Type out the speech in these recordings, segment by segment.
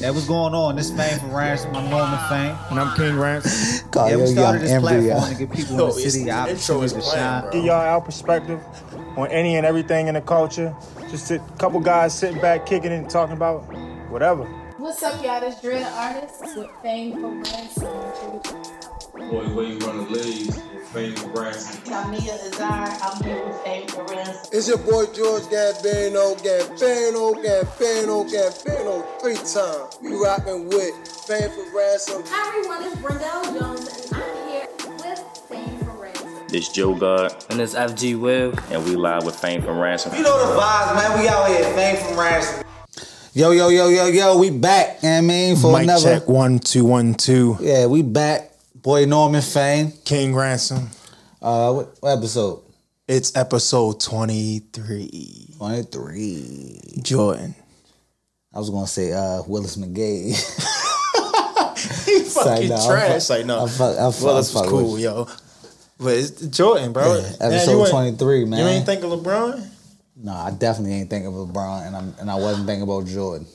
That was going on. This fame for Ransom. I'm Norman Fame. And I'm King Rance. Call Yeah, we started young this embryo. platform to give people Yo, in the city the the intro opportunity to shine. bro. Give y'all our perspective on any and everything in the culture. Just a couple guys sitting back, kicking it, and talking about whatever. What's up, y'all? This Dread Artist with Fame for Ransom. Boy, way you run the league with fame and ransom. Tamia Azar, I'm here with Fame for Ransom. It's your boy George Gambino, Gambino, Gambino, Gambino, three times. You rockin' with Fame for Ransom. Hi, everyone. It's Brendel Jones, and I'm here with Fame for Ransom. This Joe God, And it's FG Will. and we live with Fame from Ransom. You know the vibes, man. We out here. Fame from Ransom. Yo, yo, yo, yo, yo, we back. You know what I mean, for Mic another. check one two one two. Yeah, we back. Boy Norman Fame. King Ransom. Uh, what, what episode? It's episode twenty three. 23. Jordan. I was gonna say uh Willis McGahee. He fucking no, I'm trash. fuck- like no. I'm fuck- I'm fuck- Willis was fuck cool, with yo. But it's Jordan, bro. Yeah, episode ain't- 23, man. You ain't think of LeBron? no, I definitely ain't thinking of LeBron, and I'm and I wasn't thinking about Jordan.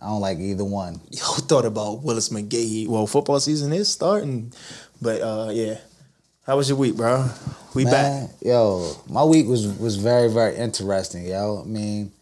I don't like either one. Yo, thought about Willis McGahee. Well, football season is starting, but uh, yeah. How was your week, bro? We back. Yo, my week was was very very interesting, yo. I mean,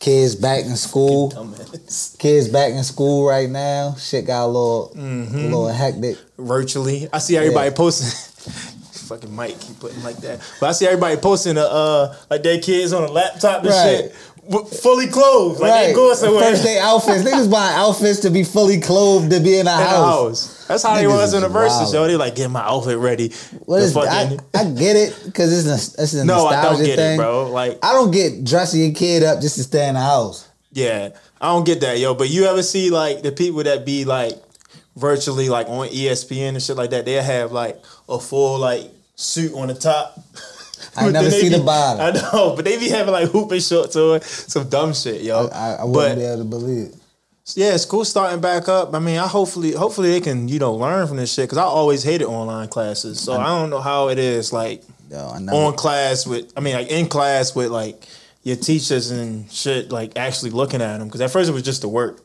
kids back in school. Kids back in school right now. Shit got a little a little hectic. Virtually, I see everybody Yeah. posting. Fucking Mike keep putting like that, but I see everybody posting uh, uh like their kids on a laptop and Right. shit, fully clothed, like they going somewhere. First day outfits. Niggas buying outfits to be fully clothed to be in a the house. house. That's how they Niggas was in the verses, yo. They like get my outfit ready. What is I, I get it because it's a, it's a no, I don't get thing. it, bro. Like, I don't get dressing your kid up just to stay in the house. yeah, I don't get that, yo. But you ever see like the people that be like virtually like on ESPN and shit like that? They have like a full like suit on the top. I never then they see the bottom. I know, but they be having like hooping shorts on, some dumb shit, yo. I, I wouldn't but be able to believe. it. yeah, school starting back up. I mean, I hopefully, hopefully they can you know learn from this shit because I always hated online classes. So I don't know how it is like Yo, I on class with. I mean, like in class with like your teachers and shit, like actually looking at them. Because at first it was just the work.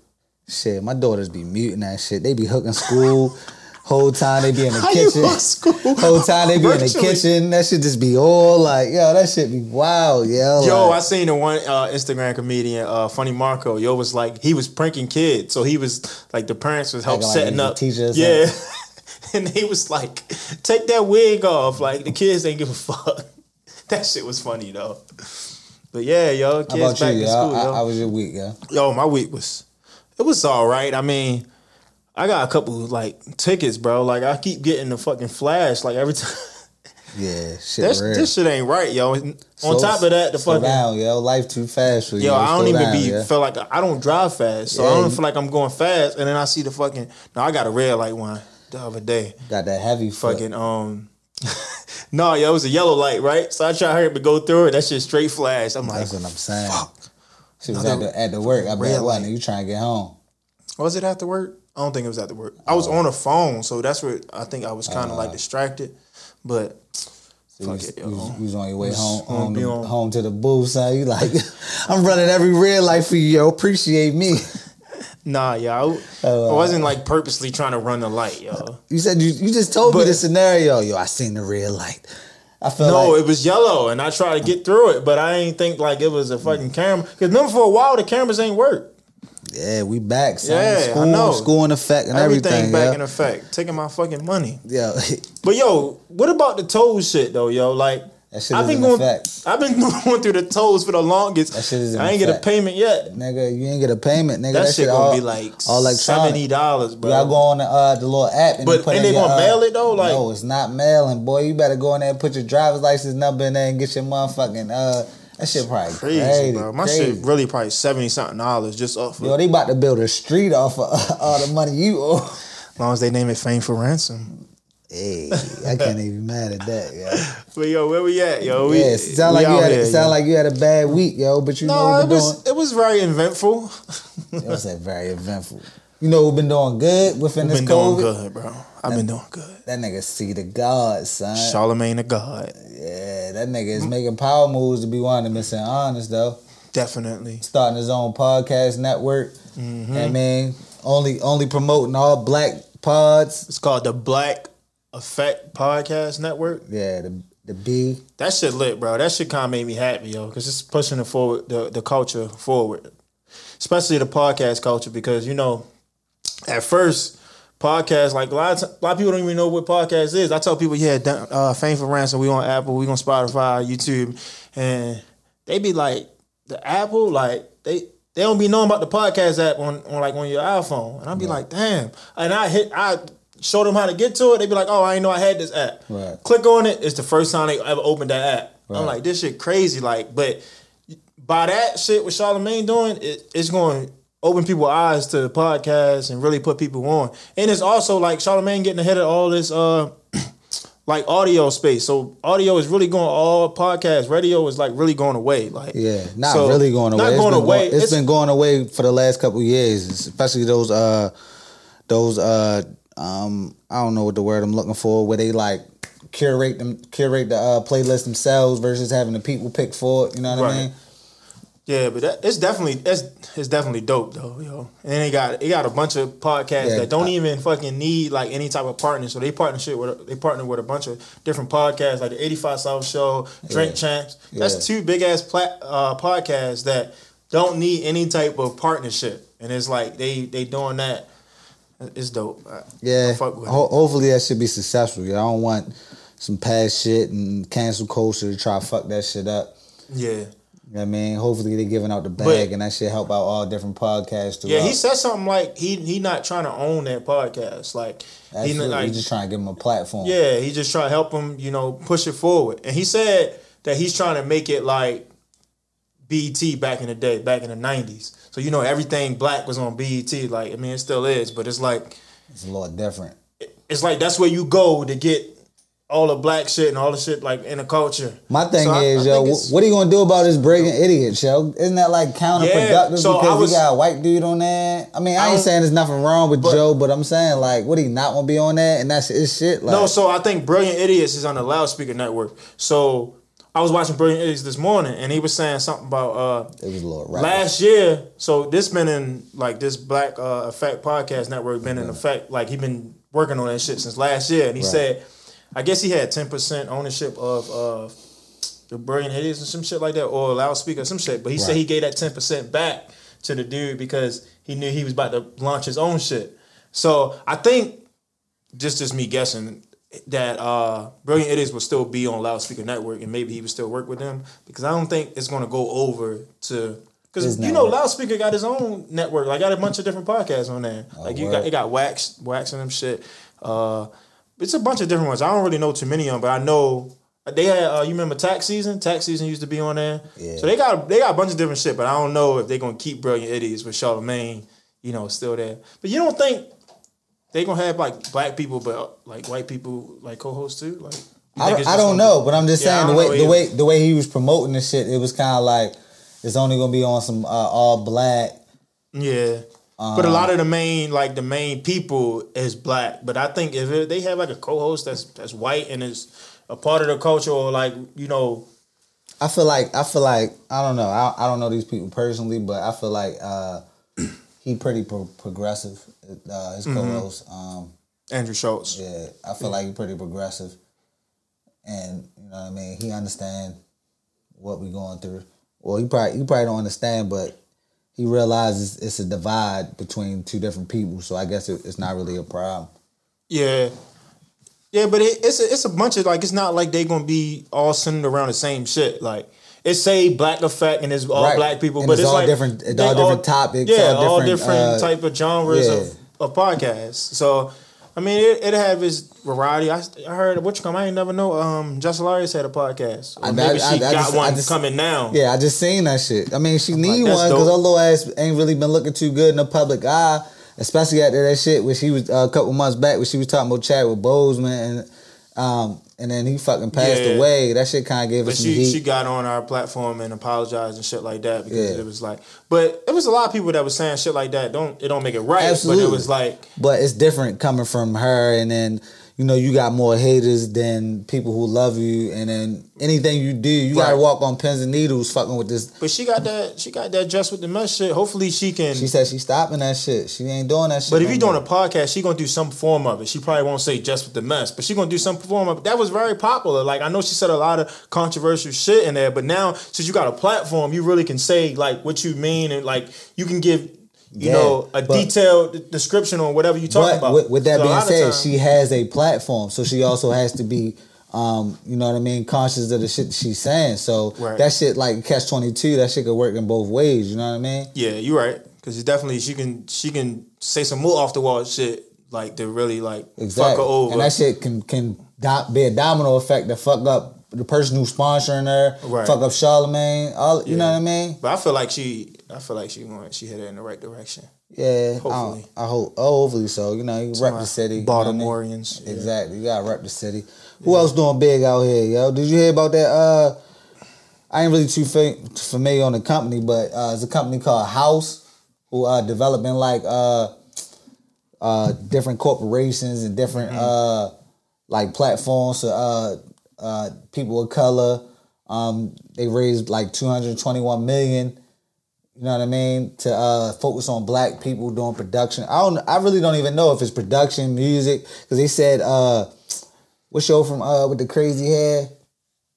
shit, my daughters be muting that shit. They be hooking school. Whole time they be in the How kitchen. school? Whole time they be in the kitchen. That should just be all like, yo, that should be wild, yo. Yo, I seen the one uh, Instagram comedian, uh, Funny Marco. Yo was like he was pranking kids, so he was like the parents was help like setting a up. teacher or yeah, and he was like, take that wig off. Like the kids ain't give a fuck. that shit was funny though. But yeah, yo, kids back you, in yo? school. Yo. how was your week, yo? Yo, my week was it was all right. I mean, I got a couple like tickets, bro. Like I keep getting the fucking flash like every time. Yeah, shit This, shit ain't right, yo. On Slow- top of that, the fucking down, yo. Life too fast for you. yo, I don't even down, be yeah. feel like I don't drive fast, so I don't feel like I'm going fast. And then I see the fucking no, I got a red light one the other day. Got that heavy foot. Fucking um. no, yo, it was a yellow light, right? So I try to hurry up and go through it. That shit straight flash. I'm like, That's what I'm saying. fuck. She was No, at the at the work. I bet what? light. You trying to get home? Was it after work? I don't think it was after work. I was Oh. on the phone, so that's where I think I was kind of like uh. distracted. But So Fuck you, it, was, you was on your way home home to, on- home to the booth, son. You like, I'm running every red light for you, yo. Appreciate me. nah, yo, I, Oh, I wasn't like purposely trying to run the light, yo. You said you you just told me the scenario, yo. I seen the red light. I felt No, like it was yellow, and I tried to get through it, but I ain't think like it was a fucking camera. Because remember, for a while the cameras ain't work. Yeah, we back, son. Yeah, I school, know. school in effect and Everything, everything, back yo. in effect, taking my fucking money. Yeah. But yo, what about the toes shit though, yo? Like That shit I've been going, effect. I've been going through the toes for the longest. That shit is I ain't get a payment yet. nigga, you ain't get a payment, nigga. That, That, shit gonna all, be like all like seventy dollars, bro. Gotta go on the, uh, the little app and But you put ain't in they your, gonna uh, mail it though? Like no, it's not mailing, boy. You better go in there and put your driver's license number in there and get your motherfucking uh. That shit probably crazy, crazy, bro. My crazy. shit really probably seventy something dollars just off. Of, Yo, they about to build a street off of all the money you owe. as long as they name it Fame for Ransom. Hey, I can't even mad at that, yo. But yo, where we at, yo? We, Yeah, it sound like you had here, it sound yo. like you had a bad week, yo. But you know No, what it was doing. it was very eventful. It was very eventful. You know we've been doing good within I've this been COVID. doing good, bro. I've been doing good. That nigga see the God, son. Charlamagne the God, Yeah, that nigga is making power moves to be one of them. Saying honest though, definitely. starting his own podcast network. Mm-hmm. I mean, only only promoting all black pods. It's called the Black Effect Podcast Network. Yeah, the the B. That shit lit, bro. That shit kind of made me happy, yo, because it's pushing it forward, the the culture forward, especially the podcast culture. Because you know, at first, podcast like a lot of, t- a lot of people don't even know what podcast is. I tell people, yeah, uh, Fame for Ransom. We on Apple. We on Spotify, YouTube, and they be like, the Apple, like they. They don't be knowing about the podcast app on, on like on your iPhone, and I'll be like, damn. And I hit, I show them how to get to it. They be like, oh, I didn't know I had this app. Right. Click on it. It's the first time they ever opened that app. I'm like, this shit crazy. Like, but by that shit with Charlamagne doing, it, it's going open people's eyes to the podcast and really put people on. And it's also like Charlamagne getting ahead of all this uh like audio space. So audio is really going all podcast. Radio is like really going away. Like Yeah, not so- really going away. Not It's going been away. it's been going away for the last couple of years, especially those uh those uh um I don't know what the word I'm looking for where they like curate them curate the uh, playlist themselves versus having the people pick for it. You know what Right. I mean? Yeah, but that, it's definitely that's it's definitely dope though, yo. And they got they got a bunch of podcasts Yeah, that don't I- even fucking need like any type of partner. So they partnership with they partner with a bunch of different podcasts like the Eighty Five South Show, Drink Yeah. Champs. That's Yeah. two big ass plat, uh, podcasts that don't need any type of partnership. And it's like they they doing that. It's dope. I- Yeah. I fuck with. Ho- hopefully that should be successful. Yeah, I don't want some past shit and cancel culture to try to fuck that shit up. Yeah. You know what I mean? Hopefully they're giving out the bag But- and that shit help out all different podcasts. Yeah, he said something like he he not trying to own that podcast. Like he Absolutely. not- like we just trying to give him a platform. Yeah, he just trying to help him, you know, push it forward. And he said that he's trying to make it like BET back in the day, back in the nineties. So you know everything black was on BET. Like I mean, it still is, but it's like It's a lot different. it's like that's where you go to get all the black shit and all the shit like in the culture. My thing So is, I yo, wh- it's- what are you gonna do about this brilliant idiot, yo? Isn't that like counterproductive so because was- we got a white dude on that? I mean, I, I ain't saying there's nothing wrong with but- Joe, but I'm saying like, would he not want to be on that? And that's his shit. Like, No, so I think Brilliant Idiots is on the loudspeaker network. So I was watching Brilliant Idiots this morning, and he was saying something about uh, it was a little rap. last year. So this been in like this Black uh, Effect podcast network been in effect. Like he been working on that shit since last year, and he Right. said, I guess he had ten percent ownership of uh, the Brilliant Idiots and some shit like that, or loudspeaker, some shit. But he said he gave that ten percent back to the dude because he knew he was about to launch his own shit. So I think just just me guessing that uh Brilliant Idiots will still be on Loudspeaker Network and maybe he would still work with them because I don't think it's gonna go over to because you know. Loudspeaker got his own network. Like got a bunch of different podcasts on there. like you got word. it got wax wax and them shit. Uh it's a bunch of different ones. I don't really know too many of them, but I know they had uh, you remember tax season? Tax season used to be on there. Yeah. So they got they got a bunch of different shit, but I don't know if they're gonna keep Brilliant Idiots with Charlamagne, you know, still there. But you don't think they gonna have like black people, but like white people like co-hosts too? Like I, it's I don't know, but I'm just Yeah, saying the way the way the way he was promoting this shit, it was kind of like it's only gonna be on some uh, all black. Yeah. But a lot of the main like the main people is black. But I think if it, they have like a co-host that's that's white and is a part of the culture or like you know I feel like I feel like I don't know. I, I don't know these people personally, but I feel like uh, he pretty pro- progressive. Uh, his co-host, um, Andrew Schulz. yeah, I feel like he pretty progressive, and you know what I mean. He understand what we going through. Well, he probably he probably don't understand, but he realizes it's a divide between two different people. So I guess it, it's not really a problem. Yeah. Yeah, but it, it's a, it's a bunch of like it's not like they're gonna be all centered around the same shit. Like it's say black effect and it's all Right. black people, And but it's it's, all like different- it's all different topics, Yeah, all all different, different, uh, type of genres yeah. of, of podcasts. So I mean, it, it have its variety. I, I heard what you come. I ain't never know. Um, Jess Hilarious had a podcast. Or I- maybe I- she got just- one just- coming now. Yeah, I just seen that shit. I mean, she need that's one because her little ass ain't really been looking too good in the public eye, especially after that shit where she was uh, a couple months back when she was talking about Chadwick Boseman and um and then he fucking passed Yeah. away. That shit kind of gave But us she heat. she got on our platform and apologized and shit like that because Yeah. it was like, but it was a lot of people that was saying shit like that. Don't it don't make it right, Absolutely. but it was like but it's different coming from her and then you know, you got more haters than people who love you, and then anything you do, you gotta walk on pins and needles, fucking with this. But she got that. She got that dress with the mess shit. Hopefully she can. She said she's stopping that shit. She ain't doing that shit. But if no you're doing a podcast, she gonna do some form of it. She probably won't say just with the mess, but she gonna do some form of it. That was very popular. Like I know she said a lot of controversial shit in there, but now since you got a platform, you really can say like what you mean and like you can give you Yeah, know a but- detailed description on whatever you talking about. with, with that So being said, times- she has a platform, so she also has to be, um, you know what I mean, conscious of the shit she's saying. So Right. that shit, like catch twenty two, that shit could work in both ways. You know what I mean? yeah, you're right because it's definitely she can she can say some more off the wall shit like to really like Exactly. fuck her over. And that shit can can do- be a domino effect to fuck up the person who's sponsoring her, Right. fuck up Charlamagne. All you know what I mean? But I feel like she, I feel like she went, she hit it in the right direction. Yeah, Hopefully. I, I hope. Oh, hopefully so. You know, you rep the city. you know I mean? Baltimoreans. yeah. Exactly. You gotta rep the city. Who else doing big out here, yo? Did you hear about that? Uh, I ain't really too fa- familiar on the company, but uh, it's a company called House who are developing like uh, uh, different corporations and different uh, like platforms for uh, uh, people of color. Um, they raised like two hundred twenty-one million. You know what I mean? To uh, focus on black people doing production. I don't. I really don't even know if it's production, music, because they said, uh, what show from uh with the crazy hair?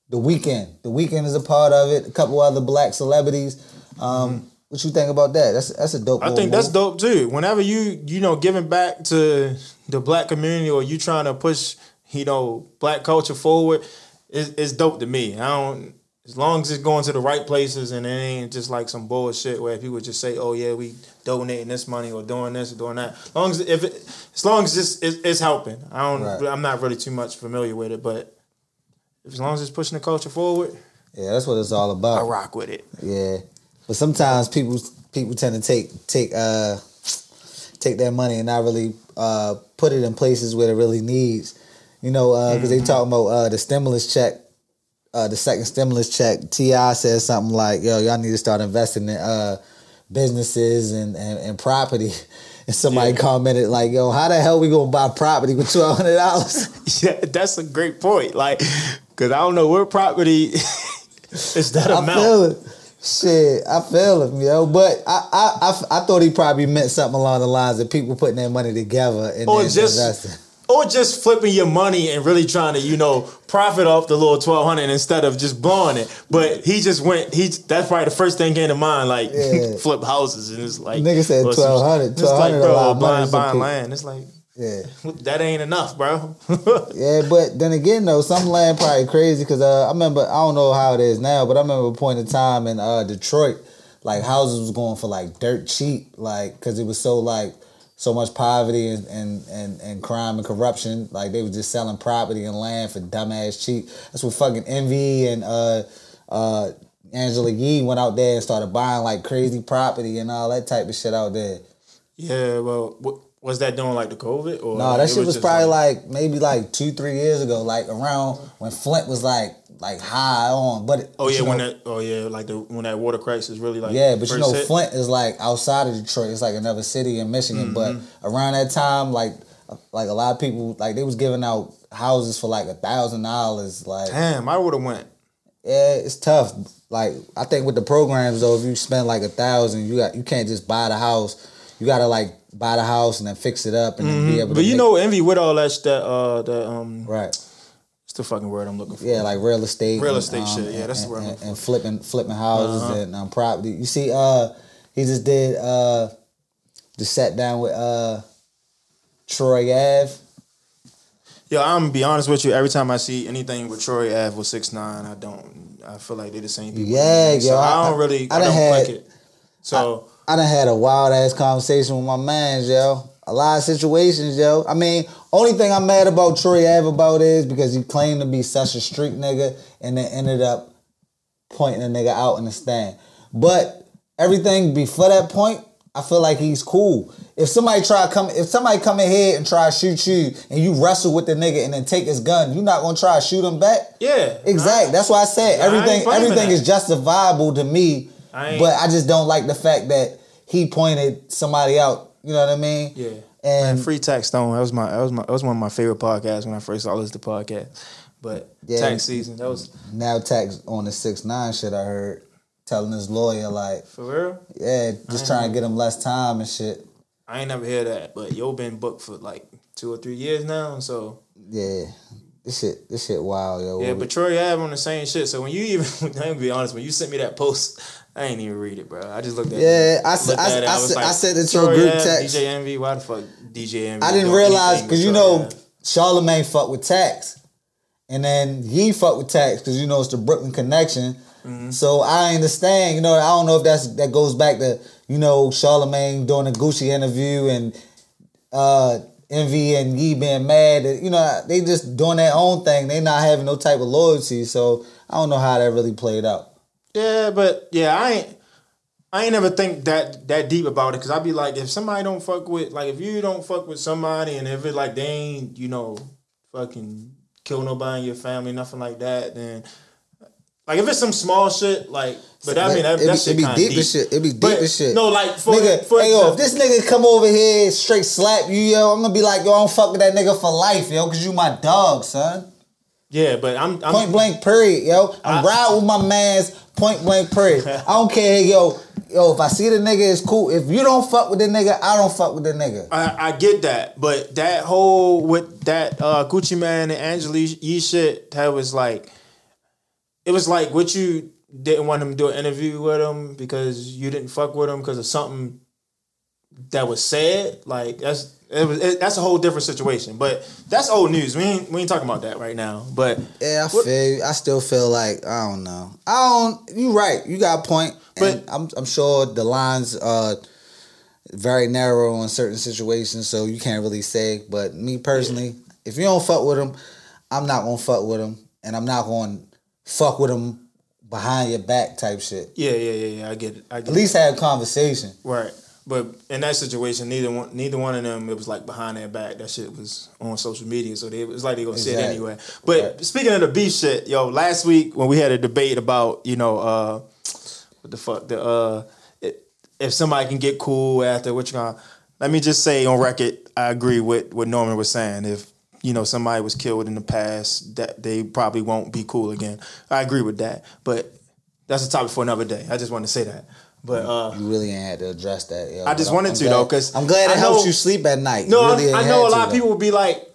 The Weeknd. The Weeknd is a part of it. A couple other black celebrities. Um, What you think about that? That's that's a dope. I think that's move. dope too. Whenever you you know giving back to the black community or you trying to push you know black culture forward, is it's dope to me. I don't as long as it's going to the right places and it ain't just like some bullshit where people just say, "Oh yeah, we donating this money or doing this or doing that." As long as if it, as long as it's, it's, it's helping, I don't. Right. I'm not really too much familiar with it, but as long as it's pushing the culture forward, Yeah, that's what it's all about. I rock with it. Yeah, but sometimes people people tend to take take uh take that money and not really uh put it in places where it really needs. You know, because they talking about uh the stimulus check, uh the second stimulus check. T.I. says something like, "Yo, y'all need to start investing in uh businesses and and, and property." And somebody Yeah. commented like, "Yo, how the hell we gonna buy property with twelve hundred dollars?" Yeah, that's a great point. Like, cause I don't know where property is that I amount. feel it. Shit, I feel him, yo. But I, I, I, I thought he probably meant something along the lines of people putting their money together and Or then just- investing. Or just flipping your money and really trying to, you know, profit off the little twelve hundred instead of just blowing it. But he just went. He that's probably the first thing came to mind, like Yeah. flip houses, and it's like Nigga said well, 1200, It's like, 1200 a bro, lot of money buying, buying land. It's like Yeah, that ain't enough, bro. yeah. But then again, though, some land probably crazy because uh, I remember I don't know how it is now, but I remember a point in time in uh, Detroit, like houses was going for like dirt cheap, like because it was so like so much poverty and, and, and, and crime and corruption. Like they were just selling property and land for dumbass cheap. That's what fucking Envy and uh uh Angela Yee went out there and started buying like crazy property and all that type of shit out there. yeah, well, what, was that doing like the COVID or No, that shit was just probably like, maybe like two, three years ago, like around when Flint was like like high on. But Oh yeah, you when know, that oh yeah, like the when that water crisis really like yeah, but you know, hit. Flint is like outside of Detroit. It's like another city in Michigan. But Mm-hmm. around that time, like like a lot of people, like they was giving out houses for like a thousand dollars. Like Damn, I would have went. yeah, it's tough. Like I think with the programs though, if you spend like a thousand, you got you can't just buy the house. You gotta like buy the house and then fix it up and then be able to. But you make- know, envy with all that that uh that um right? What's the fucking word I'm looking for? Yeah, like real estate. Real and, estate shit, yeah, that's the and, word I'm And, and flipping flipping houses Uh-huh. and um, property. You see, uh, he just did uh, just sat down with uh, Troy Ave. Yo, I'm gonna be honest with you. Every time I see anything with Troy Ave with six nine, I don't. I feel like they're the same people. Yeah, so yo, I, I- don't really. I I, don't had- click it. So I done had a wild ass conversation with my man, yo. A lot of situations, yo. I mean, only thing I'm mad about Troy Ave about is because he claimed to be such a street nigga and then ended up pointing a nigga out in the stand. But everything before that point, I feel like he's cool. If somebody try to come, if somebody come in here and try to shoot you, and you wrestle with the nigga and then take his gun, you not gonna try to shoot him back. yeah, Exactly. That's why I said everything. blaming Everything is justifiable to me, I but I just don't like the fact that he pointed somebody out You know what I mean? Yeah. And Man, Free Tax Stone. That was my that was my that was one of my favorite podcasts when I first saw this the podcast. But Yeah. tax season, that was now tax on the six nine shit. I heard telling his lawyer like, for real. yeah, just trying to get him less time and shit. I ain't never hear that, but yo been booked for like two or three years now, so Yeah, this shit, this shit wild, yo. yeah. But Troy Ave on the same shit. So when you even, I'm gonna be honest, when you sent me that post, I ain't even read it, bro. I just looked at Yeah, it. I s- looked I s- at it, I was s- I sent it to a group Ave, text. DJ Envy, why the fuck DJ Envy? I didn't realize because you know? Charlamagne fuck with tax, and then he fuck with tax because you know it's the Brooklyn connection. Mm-hmm. So I understand. You know, I don't know if that's that goes back to you know Charlamagne doing a Gucci interview and uh Envy and Yee being mad. That, you know, they just doing their own thing. They not having no type of loyalty. So I don't know how that really played out. Yeah, but yeah, I ain't. I ain't never think that that deep about it because I'd be like, if somebody don't fuck with, like, if you don't fuck with somebody, and if it like they ain't, you know, fucking kill nobody in your family, nothing like that, then like if it's some small shit, like, but I mean that, it that shit it be deep, deep as shit. It be deep But, as shit. No, like for nigga, for hey yo, if this nigga come over here straight slap you, yo, I'm gonna be like, yo, I don't fuck with that nigga for life, yo, cause you my dog, son. Yeah, but I'm, I'm Point blank, period, yo. I'm ride with my man's point blank, period. I don't care, yo, yo. If I see the nigga, it's cool. If you don't fuck with the nigga, I don't fuck with the nigga. I, I get that, but that whole with that uh, Gucci Mane and Angela Yee shit, that was like, it was like what you didn't want him to do an interview with him because you didn't fuck with him because of something that was said. Like that's it was it, that's a whole different situation. But that's old news. We ain't we ain't talking about that right now. But Yeah, I What- feel. I still feel like I don't know. I don't. You right. You got a point. But- I'm I'm sure the lines are very narrow in certain situations, so you can't really say. But me personally, if you don't fuck with them, I'm not gonna fuck with them, and I'm not gonna fuck with them behind your back type shit. yeah, yeah, yeah, yeah. I get it. I get At least have a conversation. Right. But in that situation, neither one, neither one of them, it was like behind their back. That shit was on social media, so they, it was like they gonna say it Exactly. anyway. But Right. speaking of the beef shit, yo, last week when we had a debate about, you know, uh, what the fuck, the uh, it, if somebody can get cool after what you gonna, let me just say on record, I agree with what Norman was saying. If you know somebody was killed in the past, that they probably won't be cool again. I agree with that, but that's a topic for another day. I just want to say that. But uh, You really ain't had to address that. Yo. I just wanted I'm to, glad- though, 'cause I'm glad it I helps you sleep at night. No, really I, know a lot of people would be like,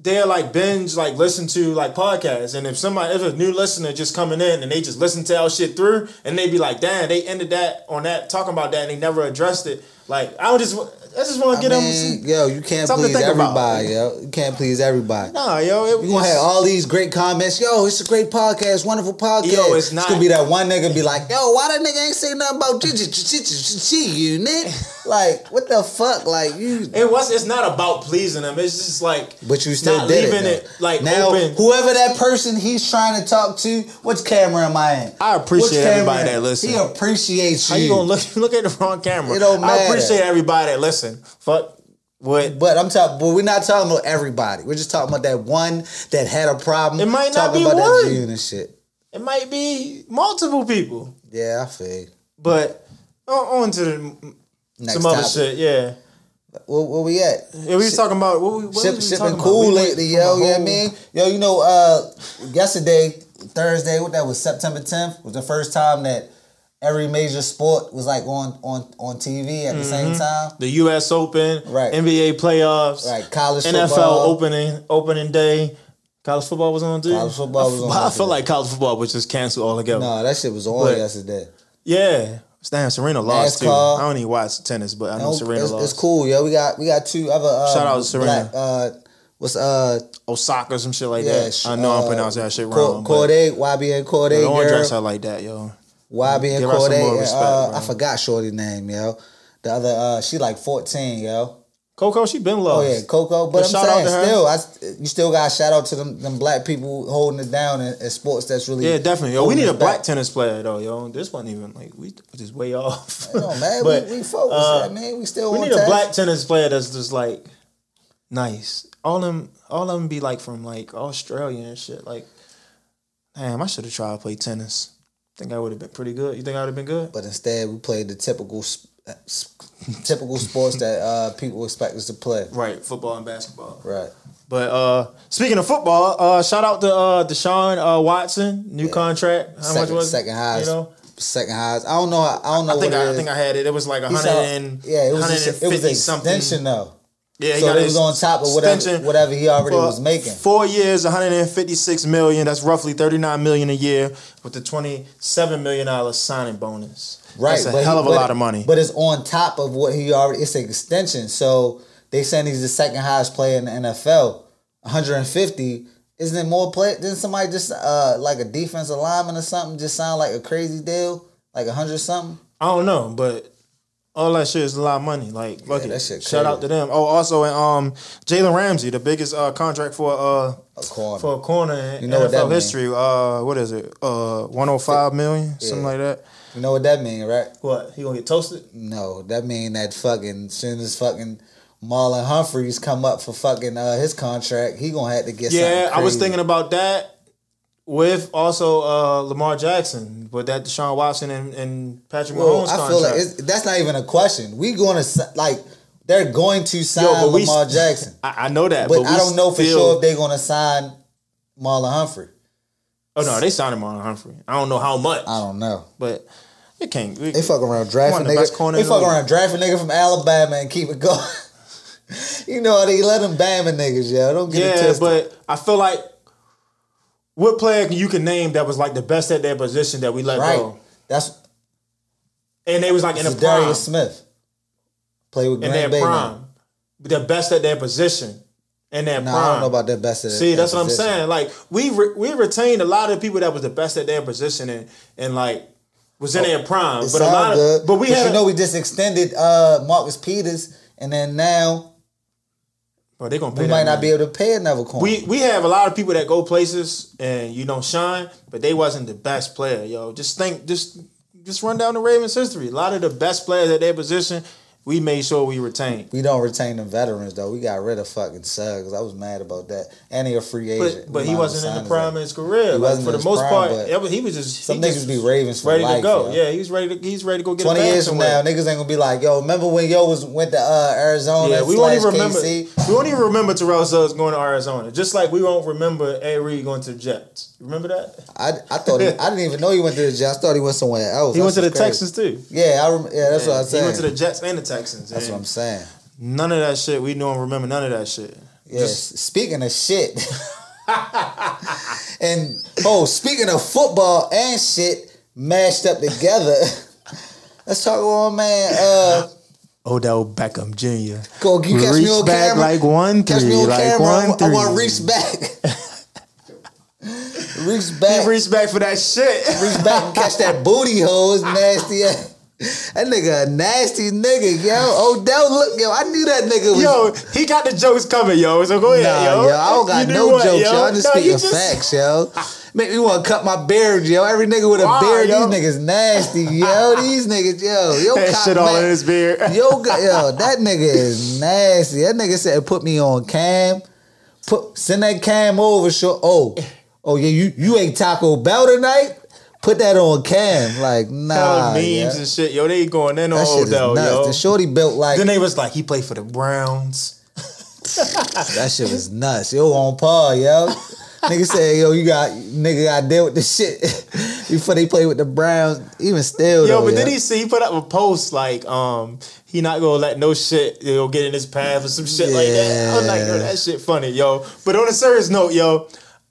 they're like binge, like listen to like podcasts, and if somebody, if a new listener just coming in and they just listen to our shit through, and they be like, damn, they ended that on that talking about that, and they never addressed it. Like I don't just, I just want to get I them. mean, some, yo, you can't please think about. everybody, yo. You can't please everybody. nah, yo, it, You gonna have all these great comments. Yo, it's a great podcast, wonderful podcast. Yo, it's not- gonna be that one nigga be like, yo, why that nigga ain't say nothing about you, nigga? Like, what the fuck? Like you, It was. It's not about pleasing them. It's just like, but you still did leaving it, it, like now, open. whoever that person he's trying to talk to, which camera am I in? I appreciate everybody that listen. He appreciates you. How you gonna look look at the wrong camera? It don't matter. I appreciate everybody that listen. Fuck what But I'm talking, but we're not talking about everybody. We're just talking about that one that had a problem. It might not be about one. that June and shit. it might be multiple people. Yeah, I feel. But on, on to the, Next some other topic. shit, yeah. Where, where we at? Yeah, we was talking about what we what Ship, was we shipping about? cool We lately, yo. You know what I mean? Yo, you know, uh, yesterday, Thursday, what that was, September 10th, was the first time that every major sport was like on on on TV at the same time. The U.S. Open, Right. NBA playoffs, Right, college NFL football. opening opening day. College football was on too. College football was on I, I yesterday. feel like college football was just canceled altogether. No, that shit was on But- yesterday. Yeah, damn, Serena lost too. I don't even watch tennis, but I know No, Serena it's, lost. it's cool, yo. We got we got two other uh, Shout out to Serena. black, uh, what's uh Osaka, some shit like yeah, that. I know I'm pronouncing that shit wrong. Corday, YB and Corday, don't girl. address her like that, yo. YB and Give her Corday. and, respect, uh. I forgot Shorty's name, yo. The other, uh, she like fourteen, yo. Coco, she been Oh yeah, Coco. But, But I'm shout out saying still, I, you still got shout out to them, them black people holding it down in, in sports. That's really Yeah, definitely. Yo, we need a black back. tennis player though, yo. This wasn't even like we just way off. No man, But, we, we focus. uh, I mean, we still we need a black tennis player that's just like nice. All them, all of them be like from like Australia and shit. Like, damn, I should have tried to play tennis. Think I would have been pretty good. You think I would have been good? But instead, we played the typical typical sports that uh, people expect us to play. Right, football and basketball. Right. But uh, speaking of football, uh, shout out to uh, Deshaun uh, Watson, new contract. How second, much was second highest? You know, Second highest. I don't know. I don't know I think what it I, I think I had it. It was like a hundred and yeah, it was just, it was 150 an something. extension though. Yeah, he so got it was on top of whatever whatever he already was making. Four years, 156 million. That's roughly 39 million a year with the 27 million dollar signing bonus. Right, That's a hell he- of a lot of money. But it's on top of what he already. It's an extension. So they saying he's the second highest player in the NFL. 150. Isn't it more play? Didn't somebody just uh like a defensive lineman or something just sound like a crazy deal? Like a hundred something? I don't know, but all that shit is a lot of money. Like, fuck it. that shit Shout out to them. Oh, also, and um, Jalen Ramsey, the biggest uh, contract for uh A corner. for a corner in You know NFL mean. history. Uh, what is it? Uh, 105 million, something like that. You know what that mean, right? What? He gonna get toasted? No, that mean that fucking soon as fucking Marlon Humphreys come up for fucking uh, his contract, he gonna have to get. Yeah, I was thinking about that with also uh, Lamar Jackson, but that Deshaun Watson and, and Patrick Well, Mahomes I contract. feel like that's not even a question. We going to like they're going to sign Yo, but we Lamar Jackson, I, I know that, but, but, I don't know for still- sure if they're going to sign Marlon Humphrey. Oh no, they signed him on Humphrey. I don't know how much, I don't know. but it can't. We, They fuck around drafting the best niggas. They fuck around drafting nigga from Alabama and keep it going. you know they let them Bama niggas, yo. Don't get it yeah, twisted. but I feel like what player you can name that was like the best at their position that we let right, go, that's and they was like in the prime, Darius Smith. Play with in Green their prime, the best at their position, in their Nah, prime. I don't know about that best. Of See, that that's what I'm saying. Like we re- we retained a lot of people that was the best at their position and and like was in their prime, but a lot of good, but we but had you a- know we just extended uh, Marcus Peters, and then now bro, they gonna pay we might not money. be able to pay another corner. We we have a lot of people that go places and you don't shine, but they wasn't the best player, yo. Just think, just just run down the Ravens history. A lot of the best players at their position, we made sure we retained. We don't retain the veterans though. We got rid of fucking Suggs. I was mad about that. And he a free agent. But, but he wasn't in the prime of his career. He Like, for the most prime, part, but it was- he was just some niggas just be Ravens for ready life, to go. yo. Yeah, he's ready to he's ready to go get Twenty years from somewhere. now, niggas ain't gonna be like, yo, remember when yo was went to uh, Arizona? Yeah, we won't even remember. KC? We won't even remember Terrell Suggs going to Arizona. Just like we won't remember Ed Reed going to the Jets. Remember that? I, I thought he, I didn't even know he went to the Jets. I thought he went somewhere else. He went to the crazy. Texans too. Yeah, I rem- yeah, that's what I said. He went to the Jets and the Texans. That's what I'm saying. None of that shit. We don't remember none of that shit. Yes. speaking of shit, and oh, speaking of football and shit mashed up together, let's talk about my man. Uh, Odell Beckham Jr. go, you catch me Reach on back camera. like one catch three, me on like camera. one I, three. want to reach back. reach back. He reached back for that shit. reach back and catch that booty hole. It's nasty. That nigga a nasty nigga, yo. Oh, Odell, look, yo, I knew that nigga was. yo, he got the jokes coming, yo. So go ahead, Nah, yo. yo, I don't got You no what, jokes, yo. yo. I'm just No, speaking just- facts, yo. Ah. Make me want to cut my beard, yo. Every nigga with a beard, yo? these niggas nasty, yo. Ah. These niggas, yo, yo, Had cop shit all man- in his beard. Yo, yo, that nigga is nasty. That nigga said, "Put me on cam. Put send that cam over." Sure. Oh, oh yeah, you you ate Taco Bell tonight. Put that on cam. Like nah, memes yeah. and shit, yo. They going in on That shit is Odell, yo. The shorty built like Then they was like, he played for the Browns. that shit was nuts. Yo on par, yo. nigga said, yo, you got nigga got deal with the shit before they play with the Browns. Even still, Yo, though, but yo. then he see he put up a post like, um, he not gonna let no shit you know, get in his path or some shit like that. I was like, yo, Yeah. that shit funny, yo. But on a serious note, yo,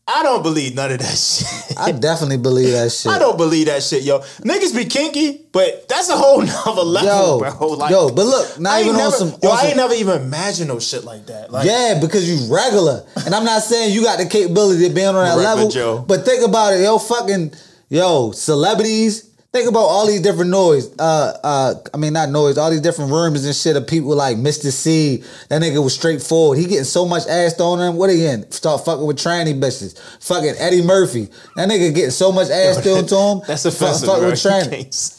I don't believe none of that shit. I definitely believe that shit. I don't believe that shit, yo. Niggas be kinky, but that's a whole nother level, Yo, bro. Like, yo, but look, not even on some. Yo, on I some- ain't never even imagined no shit like that. Like, yeah, because you regular, and I'm not saying you got the capability of being on that level. Joe. But think about it, yo, fucking, yo, celebrities. Think about all these different noise. Uh, uh, I mean not noise. All these different rumors and shit of people like Mr. C. That nigga was straightforward. He getting so much ass thrown on him. What he in? Start fucking with tranny bitches. Fucking Eddie Murphy. That nigga getting so much ass thrown to him. That's Fuck- offensive, Fucking bro. with tranny.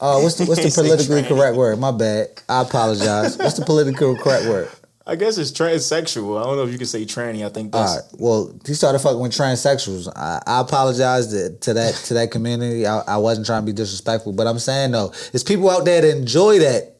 Uh, what's the what's the politically correct word? My bad. I apologize. What's the politically correct word? I guess it's transsexual. I don't know if you can say tranny. I think that's All right. Well, he started fucking with transsexuals. I, I apologize to, to that to that community. I, I wasn't trying to be disrespectful, but I'm saying though, it's people out there that enjoy that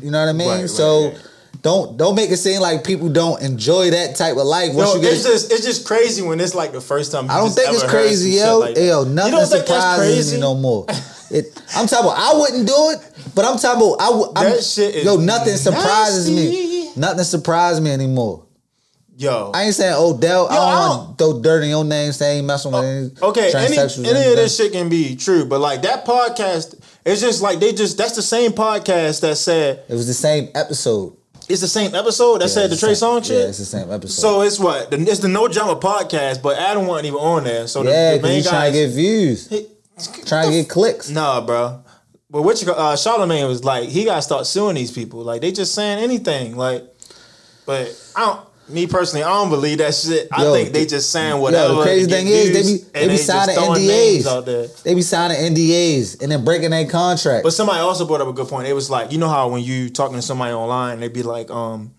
You know what I mean? Right, right, so right. don't don't make it seem like people don't enjoy that type of life. Once you get it's just it's just crazy when it's like the first time. You I don't think it's crazy, yo. like yo, nothing don't think that's surprises me no more. It, I'm talking about I wouldn't do it, but I'm talking about I would. I'm, That shit is yo, nothing surprises me. Nothing surprised me anymore. Yo, I ain't saying Odell. I Yo, don't want to throw dirt in your name. Saying messing with oh, any okay, any, any of this shit can be true, but like that podcast, it's just like they just that's the same podcast that said It was the same episode. it's the same episode that Yeah, said the Trey Songz shit. Yeah, it's the same episode. So it's what the, it's the No Jumper podcast, but Adam wasn't even on there. So the, yeah, the because main trying to get views, trying to get clicks. nah, bro. But what you call- uh, Charlamagne was like, he got to start suing these people. Like they just saying anything. Like, but I don't. Me personally, I don't believe that shit. I Yo, think they just saying whatever. Yo, the crazy thing is they be they be just signing NDAs. They be signing NDAs and then breaking their contract. But somebody also brought up a good point. It was like, you know how when you talking to somebody online, they be like, um,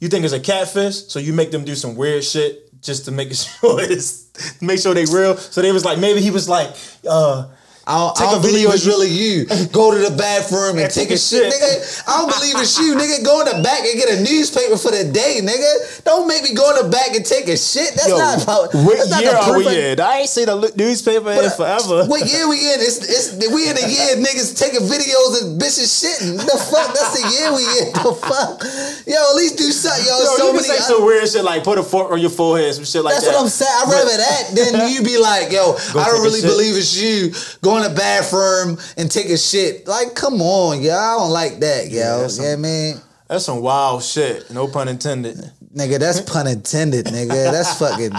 you think it's a catfish, so you make them do some weird shit just to make sure it's make sure they real. So they was like, maybe he was like, uh, I don't, Take I don't believe video it's really you. Go to the bathroom and take, a shit. nigga. I don't believe it's you, nigga. Go in the back and get a newspaper for the day, nigga. Don't make me go in the back and take a shit. That's yo, not about. what that's not year the are we in? I ain't seen a newspaper in uh, forever. What year we in? It's, it's we in the year niggas taking videos and bitches shitting. The fuck? That's the year we in. The fuck? Yo, at least do something. Yo, Yo, so you many. say some weird shit like put a fork on your forehead, some shit like That's that. That's what I'm saying. I'd rather that than you be like, yo, Go I don't really believe it's you. Go in the bathroom and take a shit. Like, come on, yo. I don't like that, yo. Yeah, Yeah, that's you know what I mean? That's some wild shit. No pun intended. Nigga, that's pun intended, nigga. That's fucking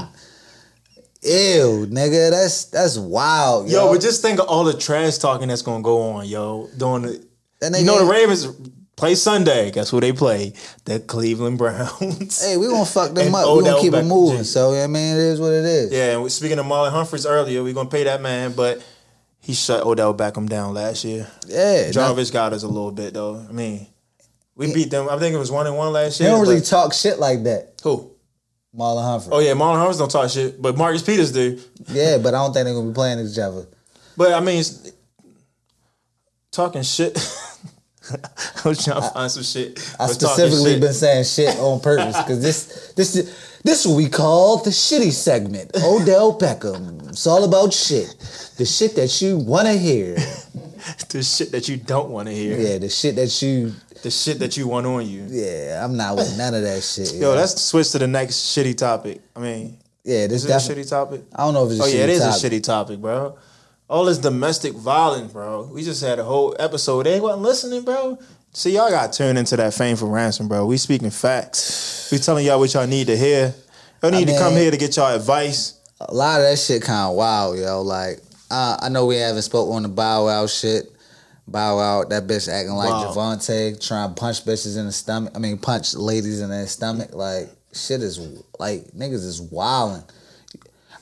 ew, nigga. That's that's wild, yo. Yo, but just think of all the trash talking that's gonna go on, yo. Doing the, That you know, the Ravens play Sunday. Guess who they play? The Cleveland Browns. Hey, we gonna fuck them up. We gonna Odell keep it Beckham moving. So, you know what I mean? It is what it is. Yeah, and we- speaking of Marlon Humphreys earlier, we're gonna pay that man, but he shut Odell Beckham down last year. Yeah. Jarvis got us a little bit though. I mean, we beat them. I think it was one and one last year. They don't really talk shit like that, who? Marlon Humphrey. Oh yeah, Marlon Humphreys don't talk shit, but Marcus Peters do. Yeah, but I don't think they're gonna be playing each other. But I mean, talking shit. I was trying to find some shit. I specifically shit. been saying shit on purpose because this this this is what we call the shitty segment. Odell Beckham. It's all about shit. The shit that you want to hear. the shit that you don't want to hear. Yeah, the shit that you. The shit that you want on you. Yeah, I'm not with none of that shit. Yo, yeah. let's switch to the next shitty topic. I mean, yeah. This is it a shitty topic? I don't know if it's. A Oh yeah, it is topic. a shitty topic, bro. All this domestic violence, bro. We just had a whole episode. They wasn't listening, bro. See, y'all got turned into that fame for ransom, bro. We speaking facts. We telling y'all what y'all need to hear. Y'all need I to come here to get y'all advice. A lot of that shit kind of wild, yo. Like, uh, I know we haven't spoke on the Bow Wow shit. Bow Wow, that bitch acting like Wow. Javante, trying to punch bitches in the stomach. I mean, punch ladies in their stomach. Like, shit is like niggas is wilding.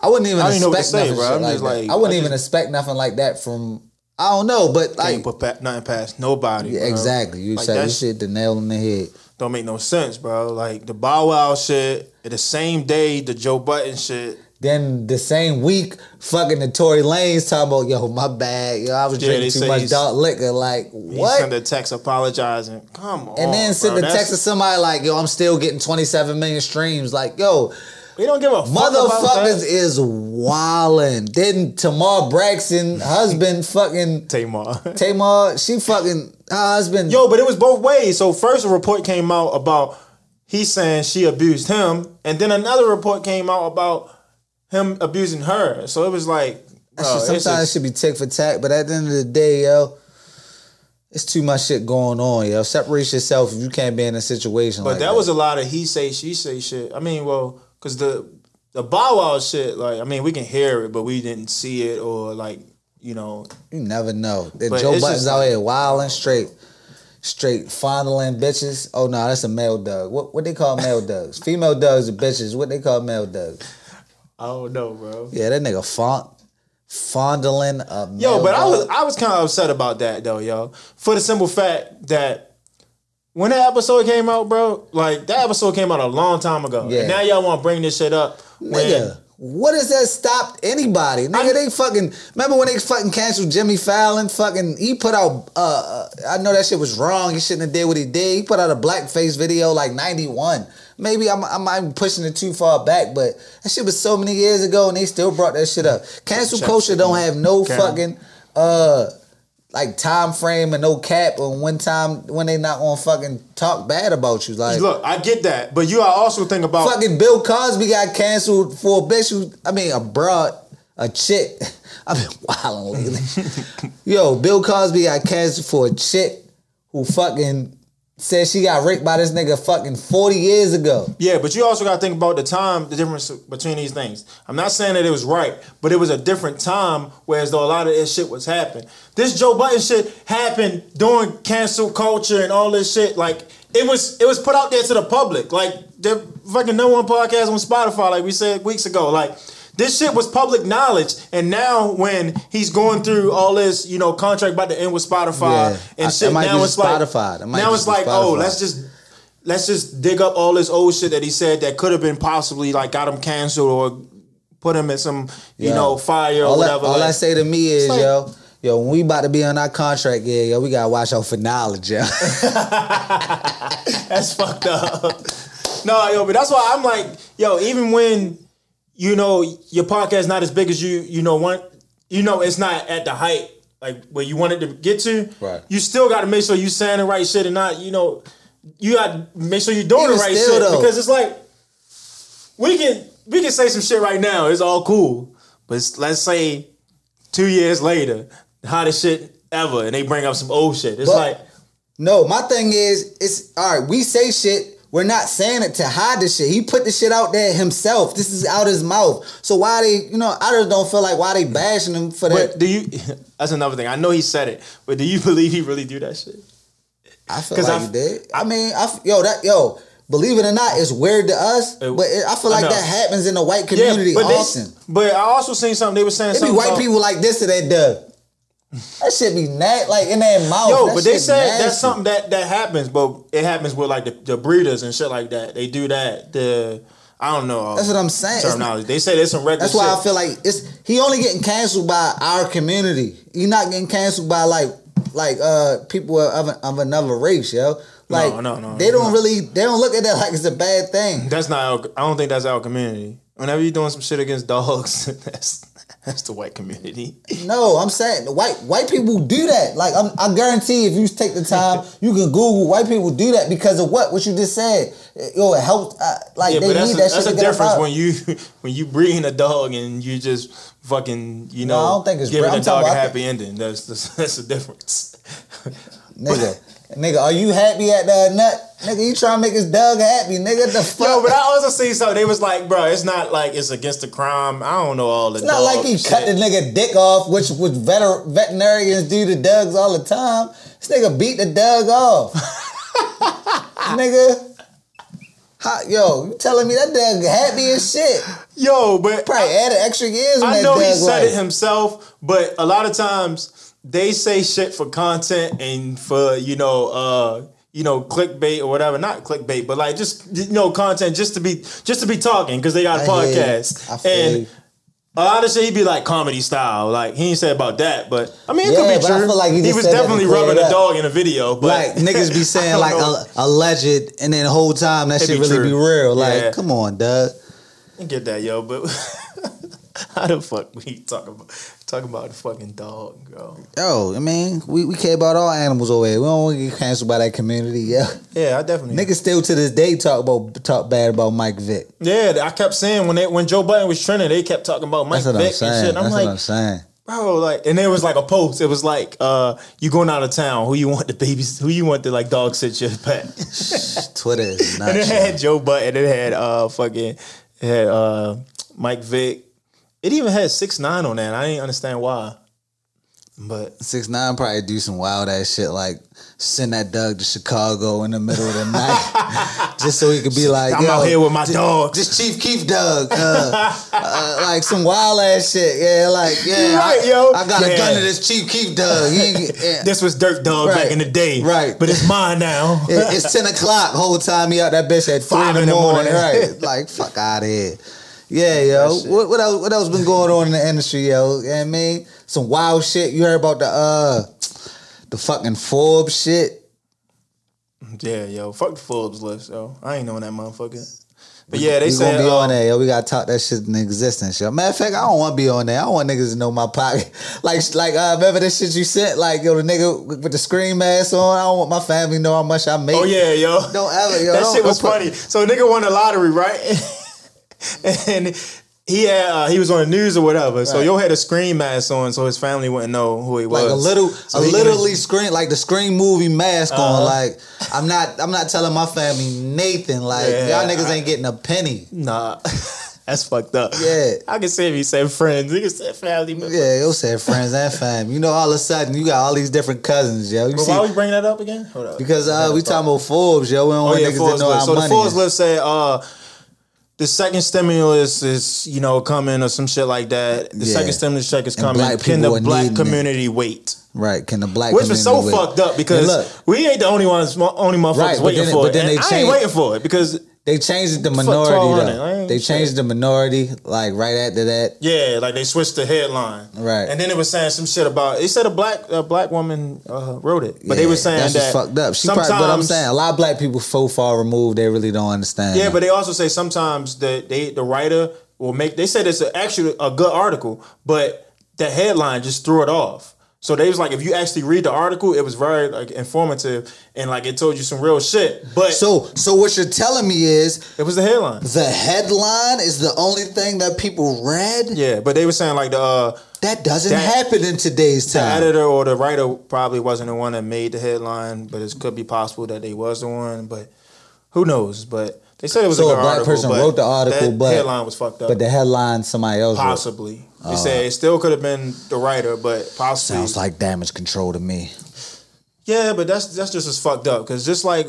I wouldn't even I don't know what to expect say, nothing bro. like just like- I wouldn't I even expect nothing like that from. I don't know, but like, Can't put pa- nothing past nobody. yeah, exactly. You Like, said this shit the nail in the head. don't make no sense, bro. Like the Bow Wow shit, the same day the Joe Budden shit. Then the same week, fucking the Tory Lanez talking about, yo, my bad, yo, I was Yeah, drinking too much dark liquor. Like, He what? sent a text apologizing. Come on, And then send the text to somebody like, yo, I'm still getting 27 million streams. Like, yo, We don't give a fuck about motherfuckers that. is wildin'. Then Tamar Braxton, husband, fucking Tamar. Tamar, she fucking, her husband. Yo, but it was both ways. So first a report came out about he saying she abused him, and then another report came out about him abusing her. So it was like, that bro, shit it's sometimes it should be tick for tack, but at the end of the day, yo, it's too much shit going on, yo. Separate yourself if you can't be in a situation but like that that. was a lot of he say she say shit. I mean, well, because the the Bow Wow shit, like, I mean, we can hear it, but we didn't see it or like, you know, You never know. But Joe Budden's out like- here wilding straight, straight fondling bitches. Oh no, that's a male dog. What what they call male dogs? Female dogs are bitches. What they call male dogs? I don't know, bro. Yeah, that nigga font fondling a male Yo, but I was. I was kind of upset about that though, yo. For the simple fact that when that episode came out, bro, like that episode came out a long time ago. Yeah. And now y'all want to bring this shit up when Nigga, What has that stopped anybody? Nigga, they fucking remember when they fucking canceled Jimmy Fallon? Fucking he put out uh uh, I know that shit was wrong. He shouldn't have did what he did. He put out a blackface video like 91. Maybe I'm I'm, I'm pushing it too far back, but that shit was so many years ago and they still brought that shit up. Cancel culture don't have no fucking uh like time frame and no cap on when time when they not gonna fucking talk bad about you. Like Look, I get that, but you are also think about Fucking Bill Cosby got canceled for a bitch who, I mean, a broad, a chick. I've been wilding lately. Yo, Bill Cosby got canceled for a chick who fucking said she got raped by this nigga fucking 40 years ago. Yeah, but you also got to think about the time, the difference between these things. I'm not saying that it was right, but it was a different time, whereas though a lot of this shit was happening. This Joe Budden shit happened during cancel culture and all this shit. Like it was, it was put out there to the public. Like the fucking number one podcast on Spotify, like we said weeks ago. Like this shit was public knowledge, and now when he's going through all this, you know, contract about to end with Spotify Yeah. and I- shit, now it's like Spotify. Might now it's like, oh, let's just let's just dig up all this old shit that he said that could have been possibly like got him canceled or put him in some you Yo, know fire or all whatever. That, all like, I say to me is, like- yo, yo, when we about to be on our contract, yeah, yo, we gotta watch out for knowledge, yo. that's fucked up. no, yo, but that's why I'm like, yo, even when you know your podcast not as big as you you know want, you know it's not at the height like where you wanted to get to. Right. You still got to make sure you saying the right shit and not you know you got to make sure you're doing Even the right shit though. because it's like we can we can say some shit right now. It's all cool, but let's say two years later, the hottest shit ever, and they bring up some old shit. It's But- like. No, my thing is, it's all right. We say shit. We're not saying it to hide the shit. He put the shit out there himself. This is out his mouth. So why they, you know, I just don't feel like why they bashing him for that. But do you? That's another thing. I know he said it, but do you believe he really do that shit? I feel like I- he did. I mean, I yo that yo. Believe it or not, it's weird to us, but it, I feel like know. that happens in the white community but often. They, but I also seen something. They were saying It be white about- people like this to that Doug. That shit be nat like in their mouth. Yo, That but they said that's something that that happens, but it happens with like the, the breeders and shit like that. They do that. The I don't know. That's what I'm saying. It's- Terminology. They say there's some regular. That's why shit. I feel like it's he only getting canceled by our community. He not getting canceled by like like uh people of, of another race, yo. Like No, no, no, they don't really they don't look at that like it's a bad thing. That's not. Our, I don't think that's our community. Whenever you're doing some shit against dogs, that's that's the white community. No, I'm saying the white white people do that. Like I'm, I guarantee if you take the time, you can Google white people do that because of what what you just said. Yo, it helps. Uh, like Yeah, they need a, that shit that's a difference when you when you breeding a dog and you just fucking you know No, I don't think it's giving bre- a I'm dog a happy ending. That's that's, that's a difference. nigga. Nigga, are you happy at the nut? Nigga, you trying to make his dog happy, nigga? The fuck? Yo, but I also see something. They was like, bro, it's not like it's against the crime. I don't know all the. It's not like he cut the nigga dick off, which which veter- veterinarians do to dogs all the time. This nigga beat the dog off. nigga. How, yo, you telling me that dog happy as shit? Yo, but Probably added extra years I know he dog said life. it himself, but a lot of times they say shit for content and for you know, uh, you know, clickbait or whatever. Not clickbait, but like just you know, content just to be just to be talking because they got a I podcast. And you. a lot of shit he be like comedy style. Like he ain't say about that, but I mean it Yeah, could be but I true. feel like he was said definitely rubbing a dog in a video. But like niggas be saying like a, alleged, and then the whole time that It shit be really true. be real. Like, Yeah. come on, Doug. I get that, yo, but how the fuck we talk about talk about the fucking dog, bro? Yo, I mean, we, we care about all animals over here. We don't want to get canceled by that community, yeah. Yeah, I definitely. Niggas still to this day talk about talk bad about Mike Vick. Yeah, I kept saying when they when Joe Budden was trending, they kept talking about Mike Vick I'm and shit. I'm That's like, what I'm saying. bro, like, and there was like a post. It was like, uh, you going out of town? Who you want the babies? Who you want to like dog sit your pet? Twitter is and it had Joe Budden. It had uh fucking it had uh Mike Vick. It even had six nine on that. I didn't understand why, but Six nine probably do some wild ass shit like send that dog to Chicago in the middle of the night just so he could be like, I'm out here with my this- dogs. This Chief Keef Doug, uh, uh, like some wild ass shit. Yeah, like yeah, right, I, yo. I got a gun to this Chief Keef Doug. Yeah. this was Dirt Dog back in the day, Right. But it's mine now. It- it's ten o'clock. Whole time he out that bitch at Five in the, in the morning. morning. Right? Like fuck out of here. Yeah, yo. What, what else? What else been going on in the industry, yo? You know what I mean, some wild shit. You heard about the uh, the fucking Forbes shit. Yeah, yo, fuck the Forbes list, yo. I ain't knowing that motherfucker. But yeah, they said gonna be uh, on there, yo. We gotta talk that shit in existence, yo. Matter of fact, I don't want to be on there. I don't want niggas to know my pocket. Like, like, uh, remember this shit you sent? Like, yo, the nigga with the screen mask on. I don't want my family to know how much I make. Oh yeah, yo. Don't ever, yo. that don't- shit was put- funny. So nigga won the lottery, right? and he had uh, he was on the news or whatever. So Right. yo had a screen mask on, so his family wouldn't know who he was. Like a little, So a literally can- screen, like the screen movie mask on. Uh-huh. Like I'm not, I'm not telling my family Nathan. Like Yeah, y'all niggas I- ain't getting a penny. Nah, that's fucked up. Yeah. I can say if he said friends, he can say family members. Yeah, you said friends and fam. You know, all of a sudden you got all these different cousins, yo. You But see, why we bring that up again? Hold up. because uh, we talking about Forbes, yo. We don't Oh want yeah, niggas to Forbes know list. our So the. Forbes is. list said uh, the second stimulus is you know coming or some shit like that. The Yeah. second stimulus check is coming. Can the black needing it. community wait? Right? Can the black Which was so wait? fucked up because look, we ain't the only ones, only motherfuckers Right, waiting then- for it. then And they I ain't waiting for it because they changed the minority though. They shit. changed the minority like right after that. yeah, like they switched the headline, Right. And then it was saying some shit about. They said a black a black woman uh, wrote it, but they were saying that's that just fucked up. She probably, but I'm saying a lot of black people so far removed, they really don't understand. Yeah, but they also say sometimes the they the writer will make. They said it's a, actually a good article, but the headline just threw it off. So they was like, if you actually read the article, it was very like informative and like it told you some real shit. But so so what you're telling me is it was the headline. the headline is the only thing that people read. Yeah, but they were saying like the uh, That doesn't That- happen in today's the time. editor or the writer probably wasn't the one that made the headline, but it could be possible that they was the one. But who knows? But they said it was So a black article, person wrote the article, but- headline was fucked up. But the headline somebody else wrote. They said it still could have been the writer, but possibly. Sounds like damage control to me. yeah, but that's that's just as fucked up because just like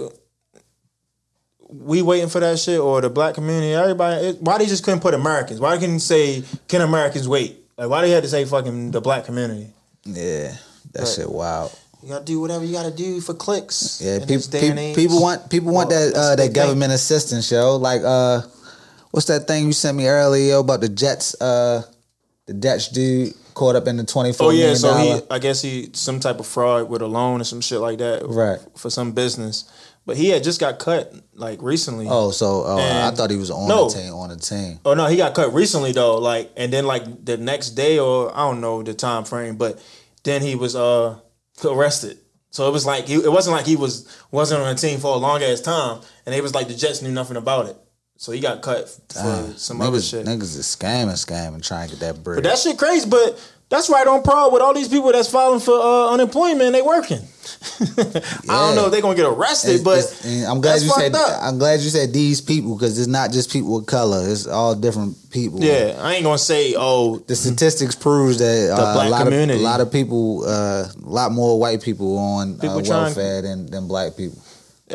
we waiting for that shit or the black community, everybody. It, why they just couldn't put Americans? Why couldn't say can Americans wait? Like why they had to say fucking the black community? Yeah, that Right. shit wild. You gotta do whatever you gotta do for clicks. Yeah, in people, this day and age. people want people want Well, that uh, that thing. government assistance, yo. Like uh, what's that thing you sent me earlier yo, about the Jets? Uh, the Dutch dude caught up in the twenty four Oh yeah, so dollar. he, I guess he some type of fraud with a loan or some shit like that, Right. For some business, but he had just got cut like recently. Oh, so uh, I thought he was on No. the team. On the team. Oh no, he got cut recently though. Like, and then like the next day or I don't know the time frame, but then he was uh arrested. So it was like he, it wasn't like he was wasn't on the team for a long ass time, and it was like the Jets knew nothing about it. So he got cut for Damn. some other niggas, shit. niggas is scamming, scamming, trying to get that bread. But that shit crazy. But that's right on par with all these people that's filing for uh, unemployment. They working. I don't know if they're gonna get arrested, It's- but it's- I'm glad you said. up. I'm glad you said these people because it's not just people of color. It's all different people. yeah, I ain't gonna say oh The statistics proves that uh, black a lot community. of a lot of people, uh, a lot more white people on People uh, trying- welfare than, than black people.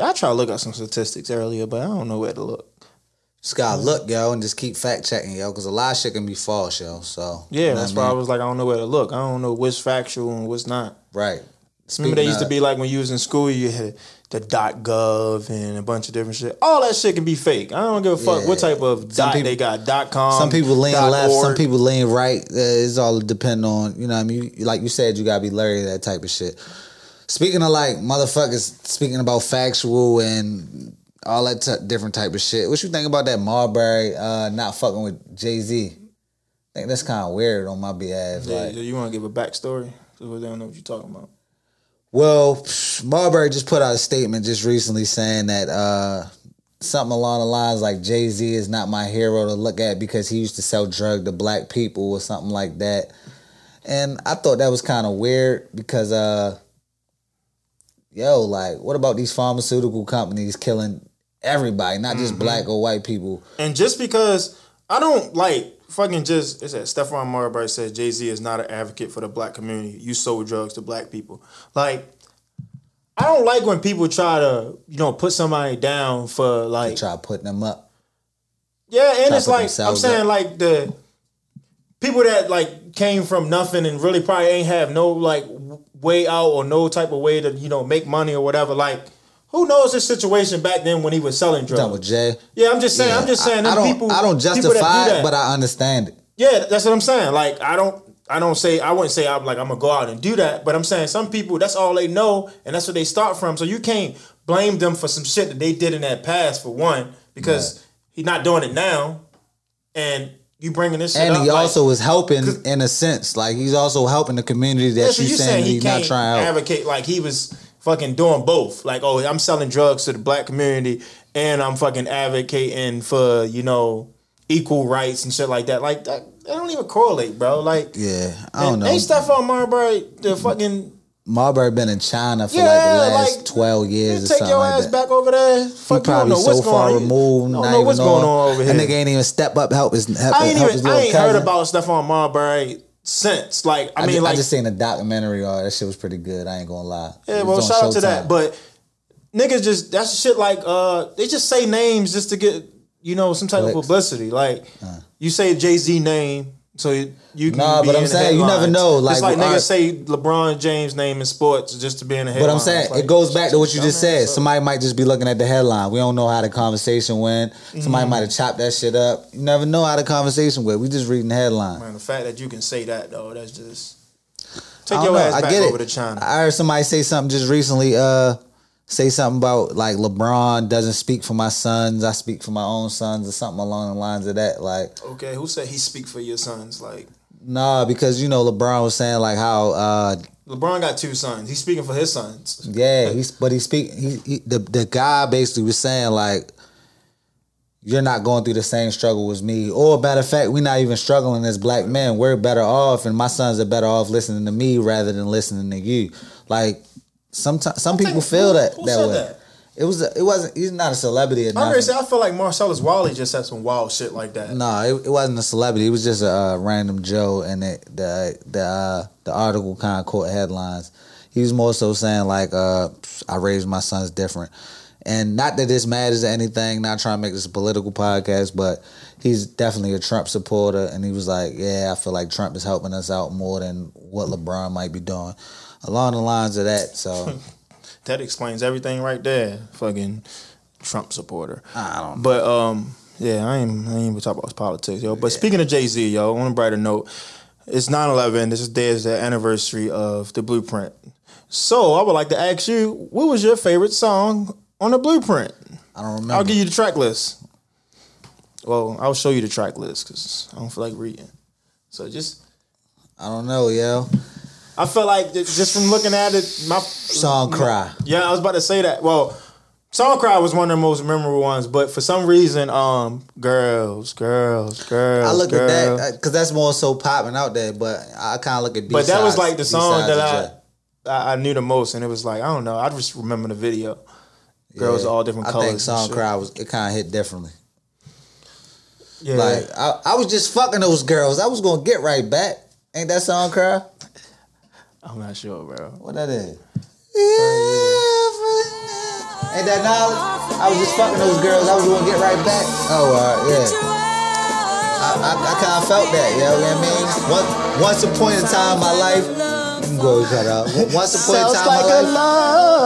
I tried to look up some statistics earlier, but I don't know where to look. Just gotta look, yo, and just keep fact checking, yo, because a lot of shit can be false, yo. So Yeah, you know that's what why I was like, I don't know where to look. I don't know what's factual and what's not. right. Remember, they used to be like when you was in school, you had the dot gov and a bunch of different shit. All that shit can be fake. I don't give a fuck Yeah. what type of Some dot people- they got. Dot com. Some people lean left, some people lean right. Uh, it's all depend on you know. what I mean, you, like you said, you gotta be of that type of shit. Speaking of like motherfuckers, speaking about factual and all that t- different type of shit. What you think about that Marbury uh, not fucking with Jay Z? I think that's kind of weird on my behalf. Yeah, like, you want to give a backstory? So they don't know what you're talking about. Well, Marbury just put out a statement just recently saying that uh, something along the lines like Jay Z is not my hero to look at because he used to sell drug to black people or something like that. And I thought that was kind of weird because, uh, yo, like, what about these pharmaceutical companies killing everybody, not just mm-hmm. black or white people? And just because I don't like fucking just it said Stephon Marbury says Jay Z is not an advocate for the black community. You sold drugs to black people. Like I don't like when people try to you know put somebody down for like Try putting them up. yeah, and try it's like I'm saying up. like the people that like came from nothing and really probably ain't have no like way out or no type of way to you know make money or whatever. Like who knows his situation back then when he was selling drugs? with Jay? Yeah, I'm just saying. I'm just saying. I, I don't. people, I don't justify do it, but I understand it. Yeah, that's what I'm saying. Like I don't I don't say I wouldn't say I'm like I'm gonna go out and do that, but I'm saying some people that's all they know and that's what they start from. So you can't blame them for some shit that they did in that past for one because he's not doing it now, and you bringing this shit And up. he like- also is helping in a sense. Like he's also helping the community that Yeah, so you saying saying he he's not trying to advocate like he was fucking doing both. Like, oh, I'm selling drugs to the black community and I'm fucking advocating for, you know, equal rights and shit like that. Like that, that don't even correlate, bro. Like Yeah, I don't know. Ain't Stephon Marbury the fucking Marbury been in China for like the last like, twelve years or take something your like ass that. back over there. Fuck, you probably know so what's far going on. removed. Don't know what's going on over That here. nigga ain't even step up help his help, I ain't help even his I ain't cousin. heard about Stephon Marbury since. Like I I, mean, just, like I just seen a documentary. Oh, that shit was pretty good. I ain't gonna lie. Yeah, well, shout out to that. But niggas just that's shit like uh they just say names just to get you know some type of publicity. Like you say Jay Z name, so you you can Nah, but I'm in saying, you never know, like, like niggas alright. say LeBron James name in sports just to be in the headline. But. I'm saying Like, it goes back to what you just said. Somebody might just be looking at the headline. We don't know how the conversation went. Somebody Mhm. might have chopped that shit up. You never know how the conversation went. We just reading the headline. Man, the fact that you can say that though, that's just take your know. ass I back get over to China. I heard somebody say something just recently. Uh, say something about like LeBron doesn't speak for my sons. I speak for my own sons, or something along the lines of that. Like, Okay, who said he speak for your sons? Like nah, because you know LeBron was saying like how uh, LeBron got two sons. He's speaking for his sons. Yeah, he's but he speak he, he the the guy basically was saying like you're not going through the same struggle as me. Or matter of fact, we're not even struggling as black men. We're better off and my sons are better off listening to me rather than listening to you. Like sometimes some people feel that who that way. that? It was a, it wasn't he's not a celebrity or I'm nothing. ready to say I feel like Marcellus Wiley just said some wild shit like that. No, it, it wasn't a celebrity. It was just a uh, random Joe, and it, the the uh, the article kind of caught headlines. He was more so saying like, uh, "I raised my sons different," and not that this matters or anything. Not trying to make this a political podcast, but he's definitely a Trump supporter, and he was like, "Yeah, I feel like Trump is helping us out more than what LeBron might be doing." Along the lines of that, so That explains everything right there. Fucking Trump supporter. I don't. But um, yeah, I ain't I ain't even talk about politics, yo. But speaking of Jay Z, yo, on a brighter note, it's 9-11. This is day is the anniversary of the Blueprint. So I would like to ask you, what was your favorite song on the Blueprint? I don't remember. I'll give you the track list. Well, I'll show you the track list because I don't feel like reading. So just I don't know, yo. I felt like just from looking at it, my Song cry. Yeah, I was about to say that. Well, Song Cry was one of the most memorable ones, but for some reason, um, girls, girls, girls. I look girls. at that because that's more so popping out there, but I kind of look at. But that was like the song that. I, I I knew the most, and it was like I don't know. I just remember the video. Girls Yeah. all different colors. I think Song. Cry was it kind of hit differently. Yeah. Like I, I was just fucking those girls. I was gonna get right back. Ain't that Song Cry? I'm not sure, bro. What that is? Ain't that knowledge? I was just fucking those girls. I was gonna get right back. Oh, uh, yeah. I, I, I kind of felt that. You know what I mean? Once, once a point in time in my life, you can go shut up. Once a point in time like in my life.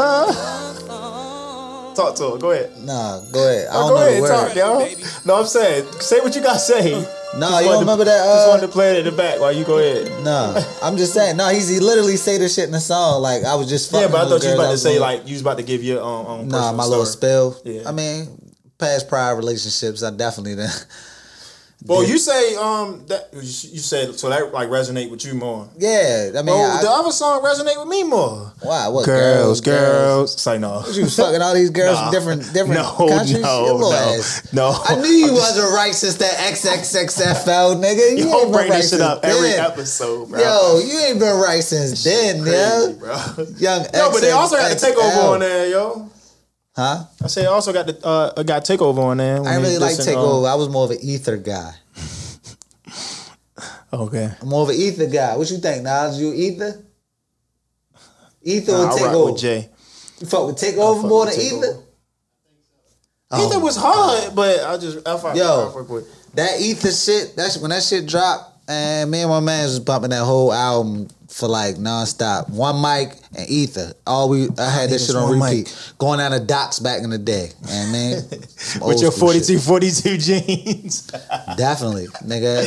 Talk to her. Go ahead. Nah, go ahead. I Oh, don't go know ahead, the talk, word. yo. No, I'm saying, say what you got to say. No, Just you don't to- remember that? just Uh, wanted to play it in the back while you go ahead. No, I'm just saying. No, he's he literally say this shit in the song. Like I was just fucking Yeah, but I thought you was about to say like you was about to give your um, um Nah, my little spell. Yeah. I mean, past prior relationships, I definitely done. Well, you say um that you said so that like resonate with you more. Yeah, I mean, well, I- the other song resonate with me more. Why? What girls, girls? It's like no. You was fucking all these girls Nah. from different different No, countries. no, no, ass. no. I knew you wasn't right since that XXXFL nigga. You, You don't bring right this shit up every then. episode, bro. Yo, you ain't been right since then, Crazy, yo. bro. Young Yo, but they also got the takeover XXXL. on there, yo. Huh? I say also got the uh got takeover on there. I didn't really like takeover. um, I was more of an ether guy. Okay. I'm more of an ether guy. What you think, Nas? You ether? Ether Nah, or takeover? with Jay. You fuck with takeover more with than Takeover. ether? Ether was hard, but I just I fuck, Yo. I with. That ether shit, that's when that shit dropped. and me and my man was bumping that whole album for like nonstop. One mic and ether. All we I had this shit on repeat. Going out of docks back in the day. And man, With your school shit. 42, 42 jeans. Definitely, nigga.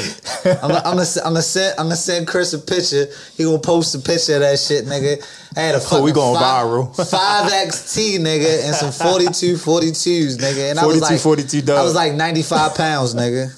I'm gonna I'm gonna send I'm gonna send Chris a picture. He gonna post a picture of that shit, nigga. I had a fucking Oh, we going five, viral. Five XT, nigga, and some 42 42s, nigga. And I 42, was like 42 dog. I was like 95 pounds, nigga.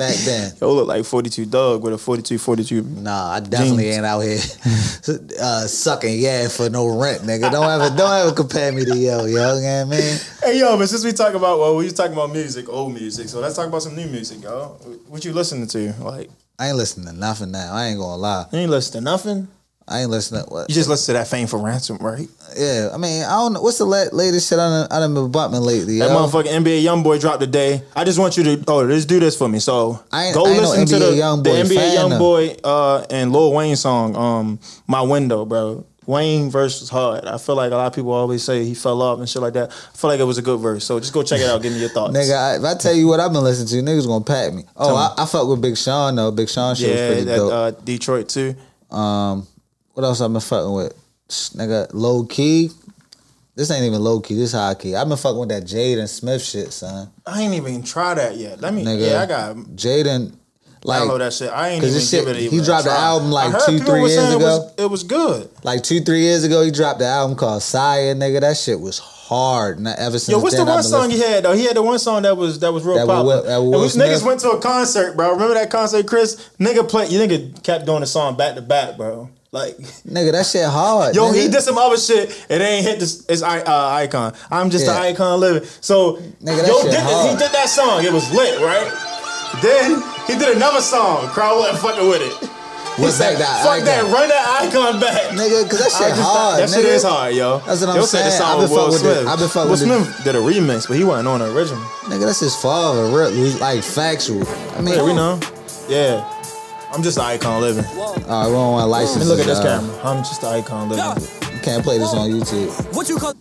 Back then. Yo, look like 42 dog with a 42, 42. Nah, I definitely Jeans. ain't out here uh, sucking yeah for no rent, nigga. Don't ever don't ever compare me to yo, yo. You know what I mean? Hey, yo, but since we talk about, well, we was talking about music, old music, so let's talk about some new music, yo. What you listening to? Like, I ain't listening to nothing now. I ain't gonna lie. you ain't listening to nothing? I ain't listening to what. You just listen to that Fame for Ransom, right? Yeah, I mean, I don't know what's the la- latest shit I done, I done been bumping lately. That yo? motherfucking NBA YoungBoy dropped today. I just want you to oh, just do this for me. So I ain't- go I ain't no listen to NBA the, YoungBoy the NBA though. YoungBoy uh, and Lil Wayne song, um, "My Window," bro. Wayne verse was hard. I feel like a lot of people always say he fell off and shit like that. I feel like it was a good verse. So just go check it out. Give me your thoughts. Nigga, I, if I tell you what I've been listening to, niggas gonna pack me. Oh, Tell me. I, I fuck with Big Sean though. Big Sean shit was yeah, pretty that dope. uh, Detroit too. um, what else I've been fucking with? Nigga, low key. This ain't even low key. This high key. I've been fucking with that Jaden Smith shit, son. I ain't even try that yet. Let me. Nigga, yeah, I got Jaden. Like, download that shit. I ain't even shit- give it. he Even a dropped the album, like, two, three years saying It was, ago. it was good. like two, three years ago, he dropped the album called Sire, nigga. That shit was hard. And ever since Yo, what's the then, I've one song listening- he had though? He had the one song that was that was real That popular. Will- Will we- niggas went to a concert, bro. Remember that concert, Chris? Nigga played. You nigga kept doing the song back to back, bro. Like, Nigga, that shit hard. yo, nigga. he did some other shit It ain't hit this. It's uh, icon. I'm just Yeah. an icon living. So, Nigga, that yo, shit did, hard. he did that song. It was lit, right? Then he did another song. Crowd wasn't fucking with it. What's that, that Fuck that, icon?" run that icon back. nigga. Cause that shit hard, That shit is hard, yo. That's what I'm Yo said the saying. song I've with been Will fucking with the- Smith. I've been fucking with the- Smith did a remix, but he wasn't on the original. Nigga, that's his father. Real, like factual. I mean, Yeah, we know. Yeah. I'm just an icon living. All right, we don't want to license. Let me look at this camera. I'm just an icon living. You can't play this on YouTube. What you call?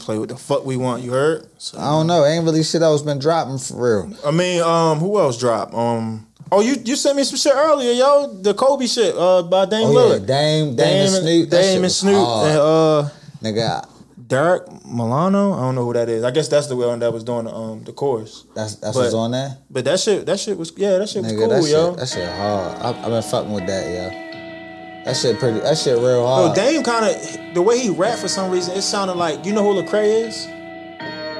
Play what the fuck we want. You heard? So, I don't know. Ain't really shit I was been dropping for real. I mean, um, who else dropped? Um, oh, you you sent me some shit earlier, yo. The Kobe shit, uh, by Dame Oh yeah, Lillard. Dame, Dame, and Snoop. That Dame and Snoop, hard. and uh, Nigga, Derek Milano. I don't know who that is. I guess that's the one that was doing the, um the chorus. that's that's But- what's on there. But that shit, that shit was yeah, that shit was cool, that shit, yo. that shit hard. I, I've been fucking with that, yo. That shit pretty. That shit real Yo, hard. Dame kind of the way he rap for some reason, it sounded like you know who Lecrae is.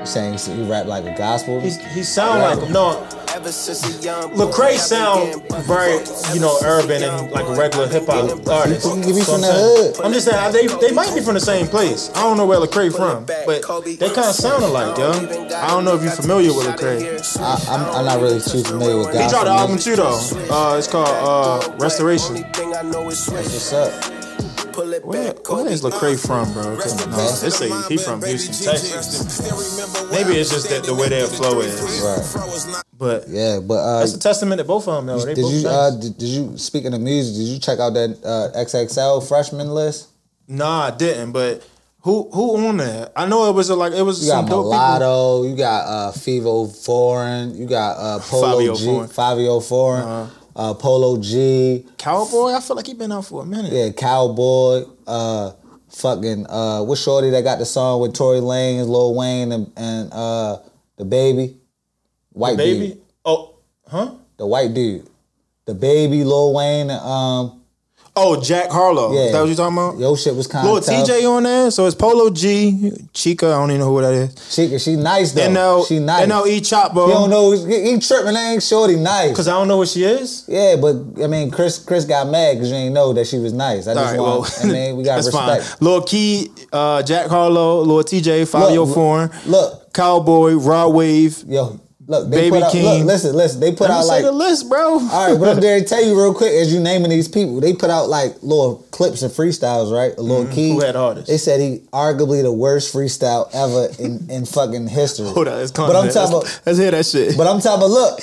You saying he rap like a gospel? He's, he sound like no. Lecrae sound very you know urban and like a regular hip hop artist. He- he be So from I'm the hood. I'm just saying they they might be from the same place. I don't know where Lecrae from, but they kind of sound alike, yo. I don't know if you're familiar with Lecrae. I, I'm, I'm not really too familiar with gospel. He dropped an album too though. Uh, it's called uh, Restoration. That's what's up. Where, where is Lecrae from, bro? No, they say he from Houston, Texas. Maybe it's just that the way their flow is. Right. But Yeah, but uh, that's a testament to both of them, though. They did both you nice. uh, did, did you speaking of music? Did you check out that uh, XXL freshman list? Nah, I didn't. But who who on there? I know it was a, like it was You got some dope people. You got uh, Fivio Foreign, you got uh, Polo Fabio G, Foreign. Fivio Foreign, Uh-huh. Uh, Polo G, Calboy. I feel like he been out for a minute. yeah, Calboy, uh, fucking uh, what shorty that got the song with Tory Lanez, Lil Wayne, and, and uh, DaBaby, white Baby. dude, Oh, huh? the white dude, DaBaby, Lil Wayne, um, Oh, Jack Harlow. Yeah. Is that what you talking about? Yo shit was kind Little tough. TJ on there. So it's Polo G, Chika. I don't even know who that is. She, she nice though. NL, she nice. NLE Chop, bro. You don't know he, he tripping. Ain't shorty nice. Because I don't know what she is. Yeah, but I mean, Chris Chris got mad because you ain't know that she was nice. I All just right, want. well, I mean, we got respect. fine. Lil Key, uh, Jack Harlow, Lil Tjay, Fivio Foreign, Look, Calboy, Rod Wave. yo, look, they Baby put out. King. Look, listen, listen. They put Let out like. the list, bro. All right, but I'm there to tell you real quick as you naming these people. They put out like little clips and freestyles, right? A little key. Mm-hmm. Who had hardest? They said he arguably the worst freestyle ever in, in fucking history. Hold on, it's But I'm talking about. let's, let's hear that shit. But I'm talking about, look,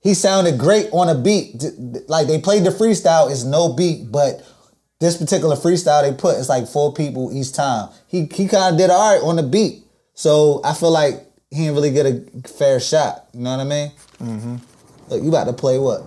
he sounded great on a beat. Like they played the freestyle, it's no beat, but this particular freestyle they put, it's like four people each time. He he kind of did all right on the beat. So I feel like he didn't really get a fair shot. You know what I mean? Mm-hmm. Look, you about to play what?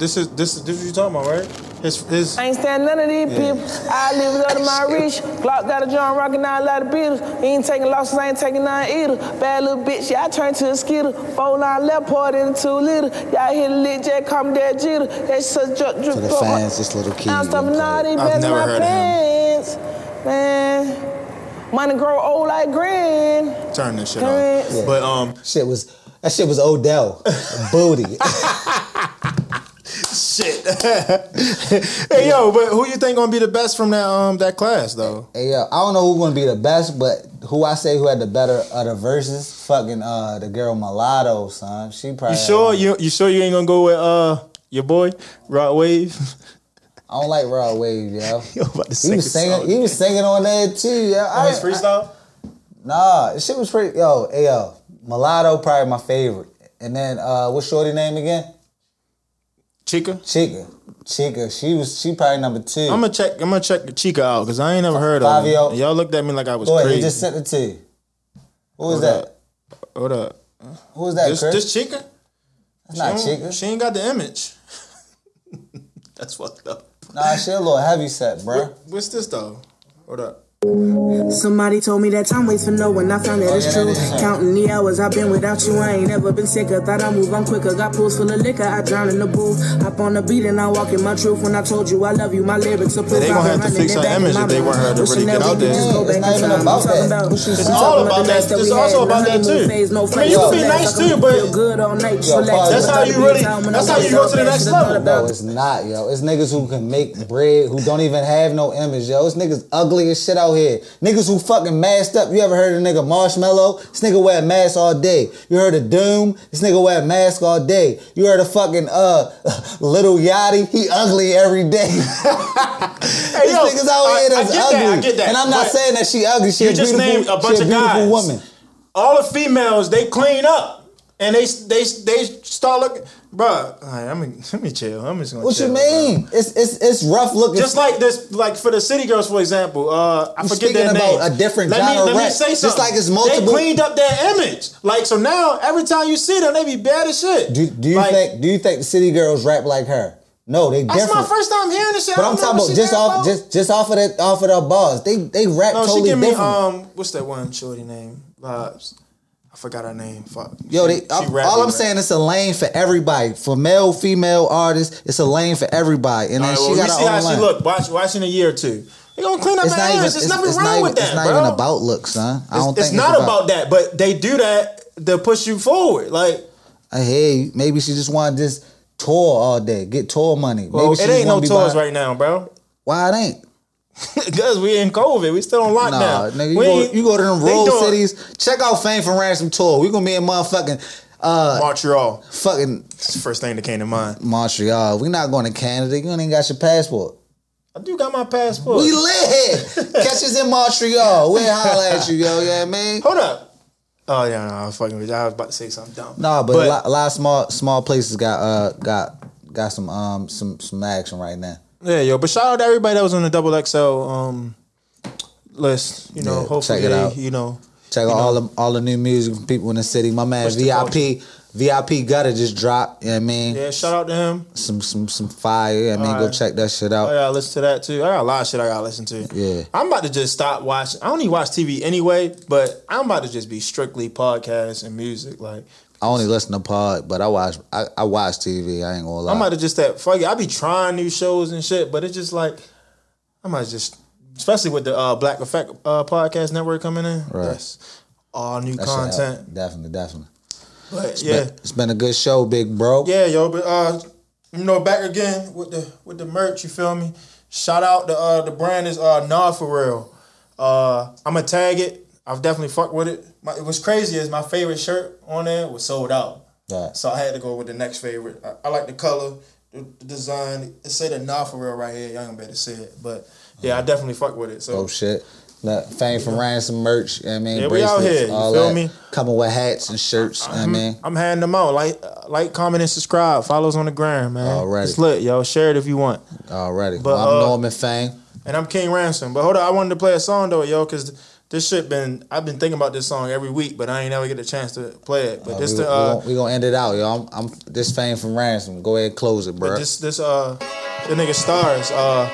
this is this is this is what you talking about, right? His his. I ain't stand none of these people. I live it up to my reach. Glock got a John rockin' out a lot of Beatles. He ain't taking losses, I ain't taking none either. Bad little bitch, yeah, I turned to a skitter. Four line left part in a two liter. Y'all hit a lit jack, call me that jitter. That's such drip, drip, To the fans, this little kid. I'm stuffing all these I've in my heard pants. Man, money grow old like green. Turn this shit Parents. off. But um, Shit was that shit was Odell. Booty. shit. hey yo, but who you think gonna be the best from that um that class though? Hey, yo, I don't know who's gonna be the best, but who I say who had the better of the verses? Fucking uh, the girl Mulatto, son. She probably. You sure you you sure you ain't gonna go with uh your boy Rod Wave? I don't like Rod Wave, yo. Yo, about to He sing a was singing. song. He was singing on that too. Yo. On his I- freestyle. Nah, shit was pretty. Yo, hey, yo, Mulatto probably my favorite. And then uh, what's Shorty name again? Chika. Chika. Chika. She was. She probably number 2 I'm gonna check. I'm gonna check Chika out because I ain't never heard of Fabio. him. Y'all looked at me like I was Go ahead. He crazy. just sent it to you. Who was Hold that? up. Hold up. Who was that? This, Chris? this Chika? That's she don't- Chika. She ain't got the image. That's fucked up. Nah, she a little heavy set, bro. What's this though? Hold up. Somebody told me that time waits for no one. I found that it's oh, true. Counting the hours I've been without you, I ain't never been sicker. Thought I'd move on quicker. Got pools full of liquor. I drown in the booth. Hop on the beat and I walk in my truth. When I told you I love you, my lyrics are proof. they gonna have to fix her image if they want her to really get out there. It's not even about that. What she It's saying? all about that. It's also about that too. I mean, you can be nice too, but good all night. Yo, pause. that's how you really. That's how you go to the next level. No, it's not, yo. It's niggas who can make bread who don't even have no image, yo. It's niggas ugly as shit out here. Niggas who fucking masked up. You ever heard of nigga Marshmello? This nigga wear a mask all day. You heard of Doom? This nigga wear a mask all day. You heard of fucking uh Little Yachty? He ugly every day. Hey, These yo, niggas out I- here I that's get ugly. that, I get that, And I'm not but saying that she ugly. She you a just beautiful, named a bunch a of guys. woman. All the females they clean up and they they they start looking, right, I'm gonna, let me chill. I'm just gonna. What you chill, mean? It's it's it's rough looking. Just like this, like for the city girls, for example, uh, I I'm forget their name. about a different let me, genre let me say Just like it's multiple- They cleaned up their image, like so now every time you see them, they be bad as shit. Do, do you Like, think do you think the city girls rap like her? No, they That's different. my first time hearing this shit. but I'm talking about just off about. just just off of that off of the bars. They they rap No, totally she give me different. um, what's that one shorty name? Vibes. I forgot her name. Fuck. Yo, they, she all I'm saying it's a lane for everybody. For male, female artists, it's a lane for everybody. And All then right, she well, we got see how own she look. Watch, watch in a year or two. They gonna clean up It's not even. There's nothing wrong not with that, It's not bro. even about looks, son. I don't it's, think it's not about that, but they do that to push you forward. Like, hey. Maybe she just want this tour all day, get tour money. Maybe well, it ain't no tours right now, bro. Why it ain't? Because we in COVID, we still on lockdown. Nah, nigga, you We go, you go to them rural doing cities. Check out Fame from Ransom tour. We gonna be in motherfucking uh Montreal. fucking first thing that came to mind. Montreal. We not going to Canada. You ain't even got your passport. I do got my passport. We lit. Catch us in Montreal. We holla at you, yo. Yeah, man. Hold up. Oh yeah, no, I was fucking with you. I was about to say something dumb. Nah, but, a, lot, a lot of small small places got uh got got some um some some action right now. Yeah, yo, but shout out to everybody that was on the double XL um list. You know, Yeah, hopefully, check it out. you know, Check out all the all the new music from people in the city. My man the VIP VIP Gutter just dropped. You know what I mean? yeah, shout out to him. Some some some fire. You know I mean, go check that shit I out. gotta listen to that too. I got a lot of shit I gotta listen to. Yeah. I'm about to just stop watching. I don't even watch TV anyway, but I'm about to just be strictly podcasts and music. Like I only listen to pod, but I watch I, I watch TV. I ain't gonna lie. I'm about to just that fuck it. I be trying new shows and shit, but it's just like I might just, especially with the uh, Black Effect uh, podcast network coming in. Right. That's all new That content. Definitely, definitely. But It's yeah, been, it's been a good show, big bro. yeah, yo, but uh, you know, back again with the with the merch. You feel me? Shout out the uh, the brand is uh, Nah for real. Uh, I'm gonna tag it. I've definitely fucked with it. My, it was crazy is my favorite shirt on there was sold out. Right. So I had to go with the next favorite. I, I like the color, the, the design. It say the nah for real right here. Y'all gonna better see it. But yeah, I definitely fuck with it. So Oh shit. Look, Fame from Ransom merch, you know I mean? Yeah, we out here, you all feel that. me? Coming with hats and shirts, I mean? I'm handing them out. Like, like, comment, and subscribe. Follow us on the gram, man. Alrighty. It's lit, yo. Share it if you want. Already. But, well, I'm uh, Norman Fame. And I'm King Ransom. But hold on, I wanted to play a song though, yo, because this shit been I've been thinking about this song every week, but I ain't never get a chance to play it. But Uh, this we, the we, uh, gonna, we gonna end it out, yo. I'm, I'm this fame from ransom. Go ahead, close it, bro. but this this uh the nigga stars uh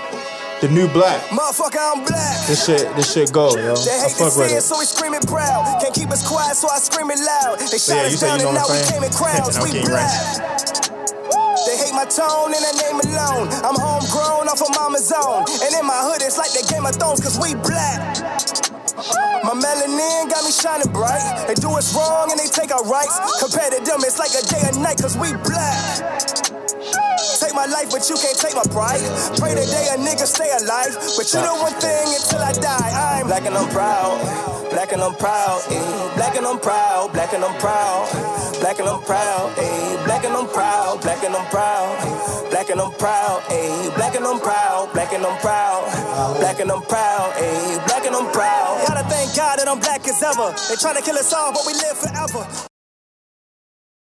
the new black. Motherfucker, I'm black. This shit this shit go yo. They I hate to fuck see with it, it. so we screaming proud. Can't keep us quiet, so I scream it loud. They So shot yeah, you us say down you and know now what we I'm came in crowds. And we King black. They hate my tone and their name alone. I'm homegrown off of mama's own. And in my hood, it's like the Game of Thrones, cause we black. My melanin got me shining bright. They do us wrong and they take our rights. Compared to them, it's like a day and night, cause we black. Take my life, but you can't take my pride. Pray today a nigga stay alive. But you know one thing until I die, I'm black and I'm proud. Black and I'm proud, eh. Black and I'm proud, black and I'm proud. Black and I'm proud, eh. Black and I'm proud, black and I'm proud. Black and I'm proud, eh. Black and I'm proud, black and I'm proud. Black and I'm proud, eh. Black and I'm proud. Gotta thank God that I'm black as ever. They tryna kill us all, but we live forever.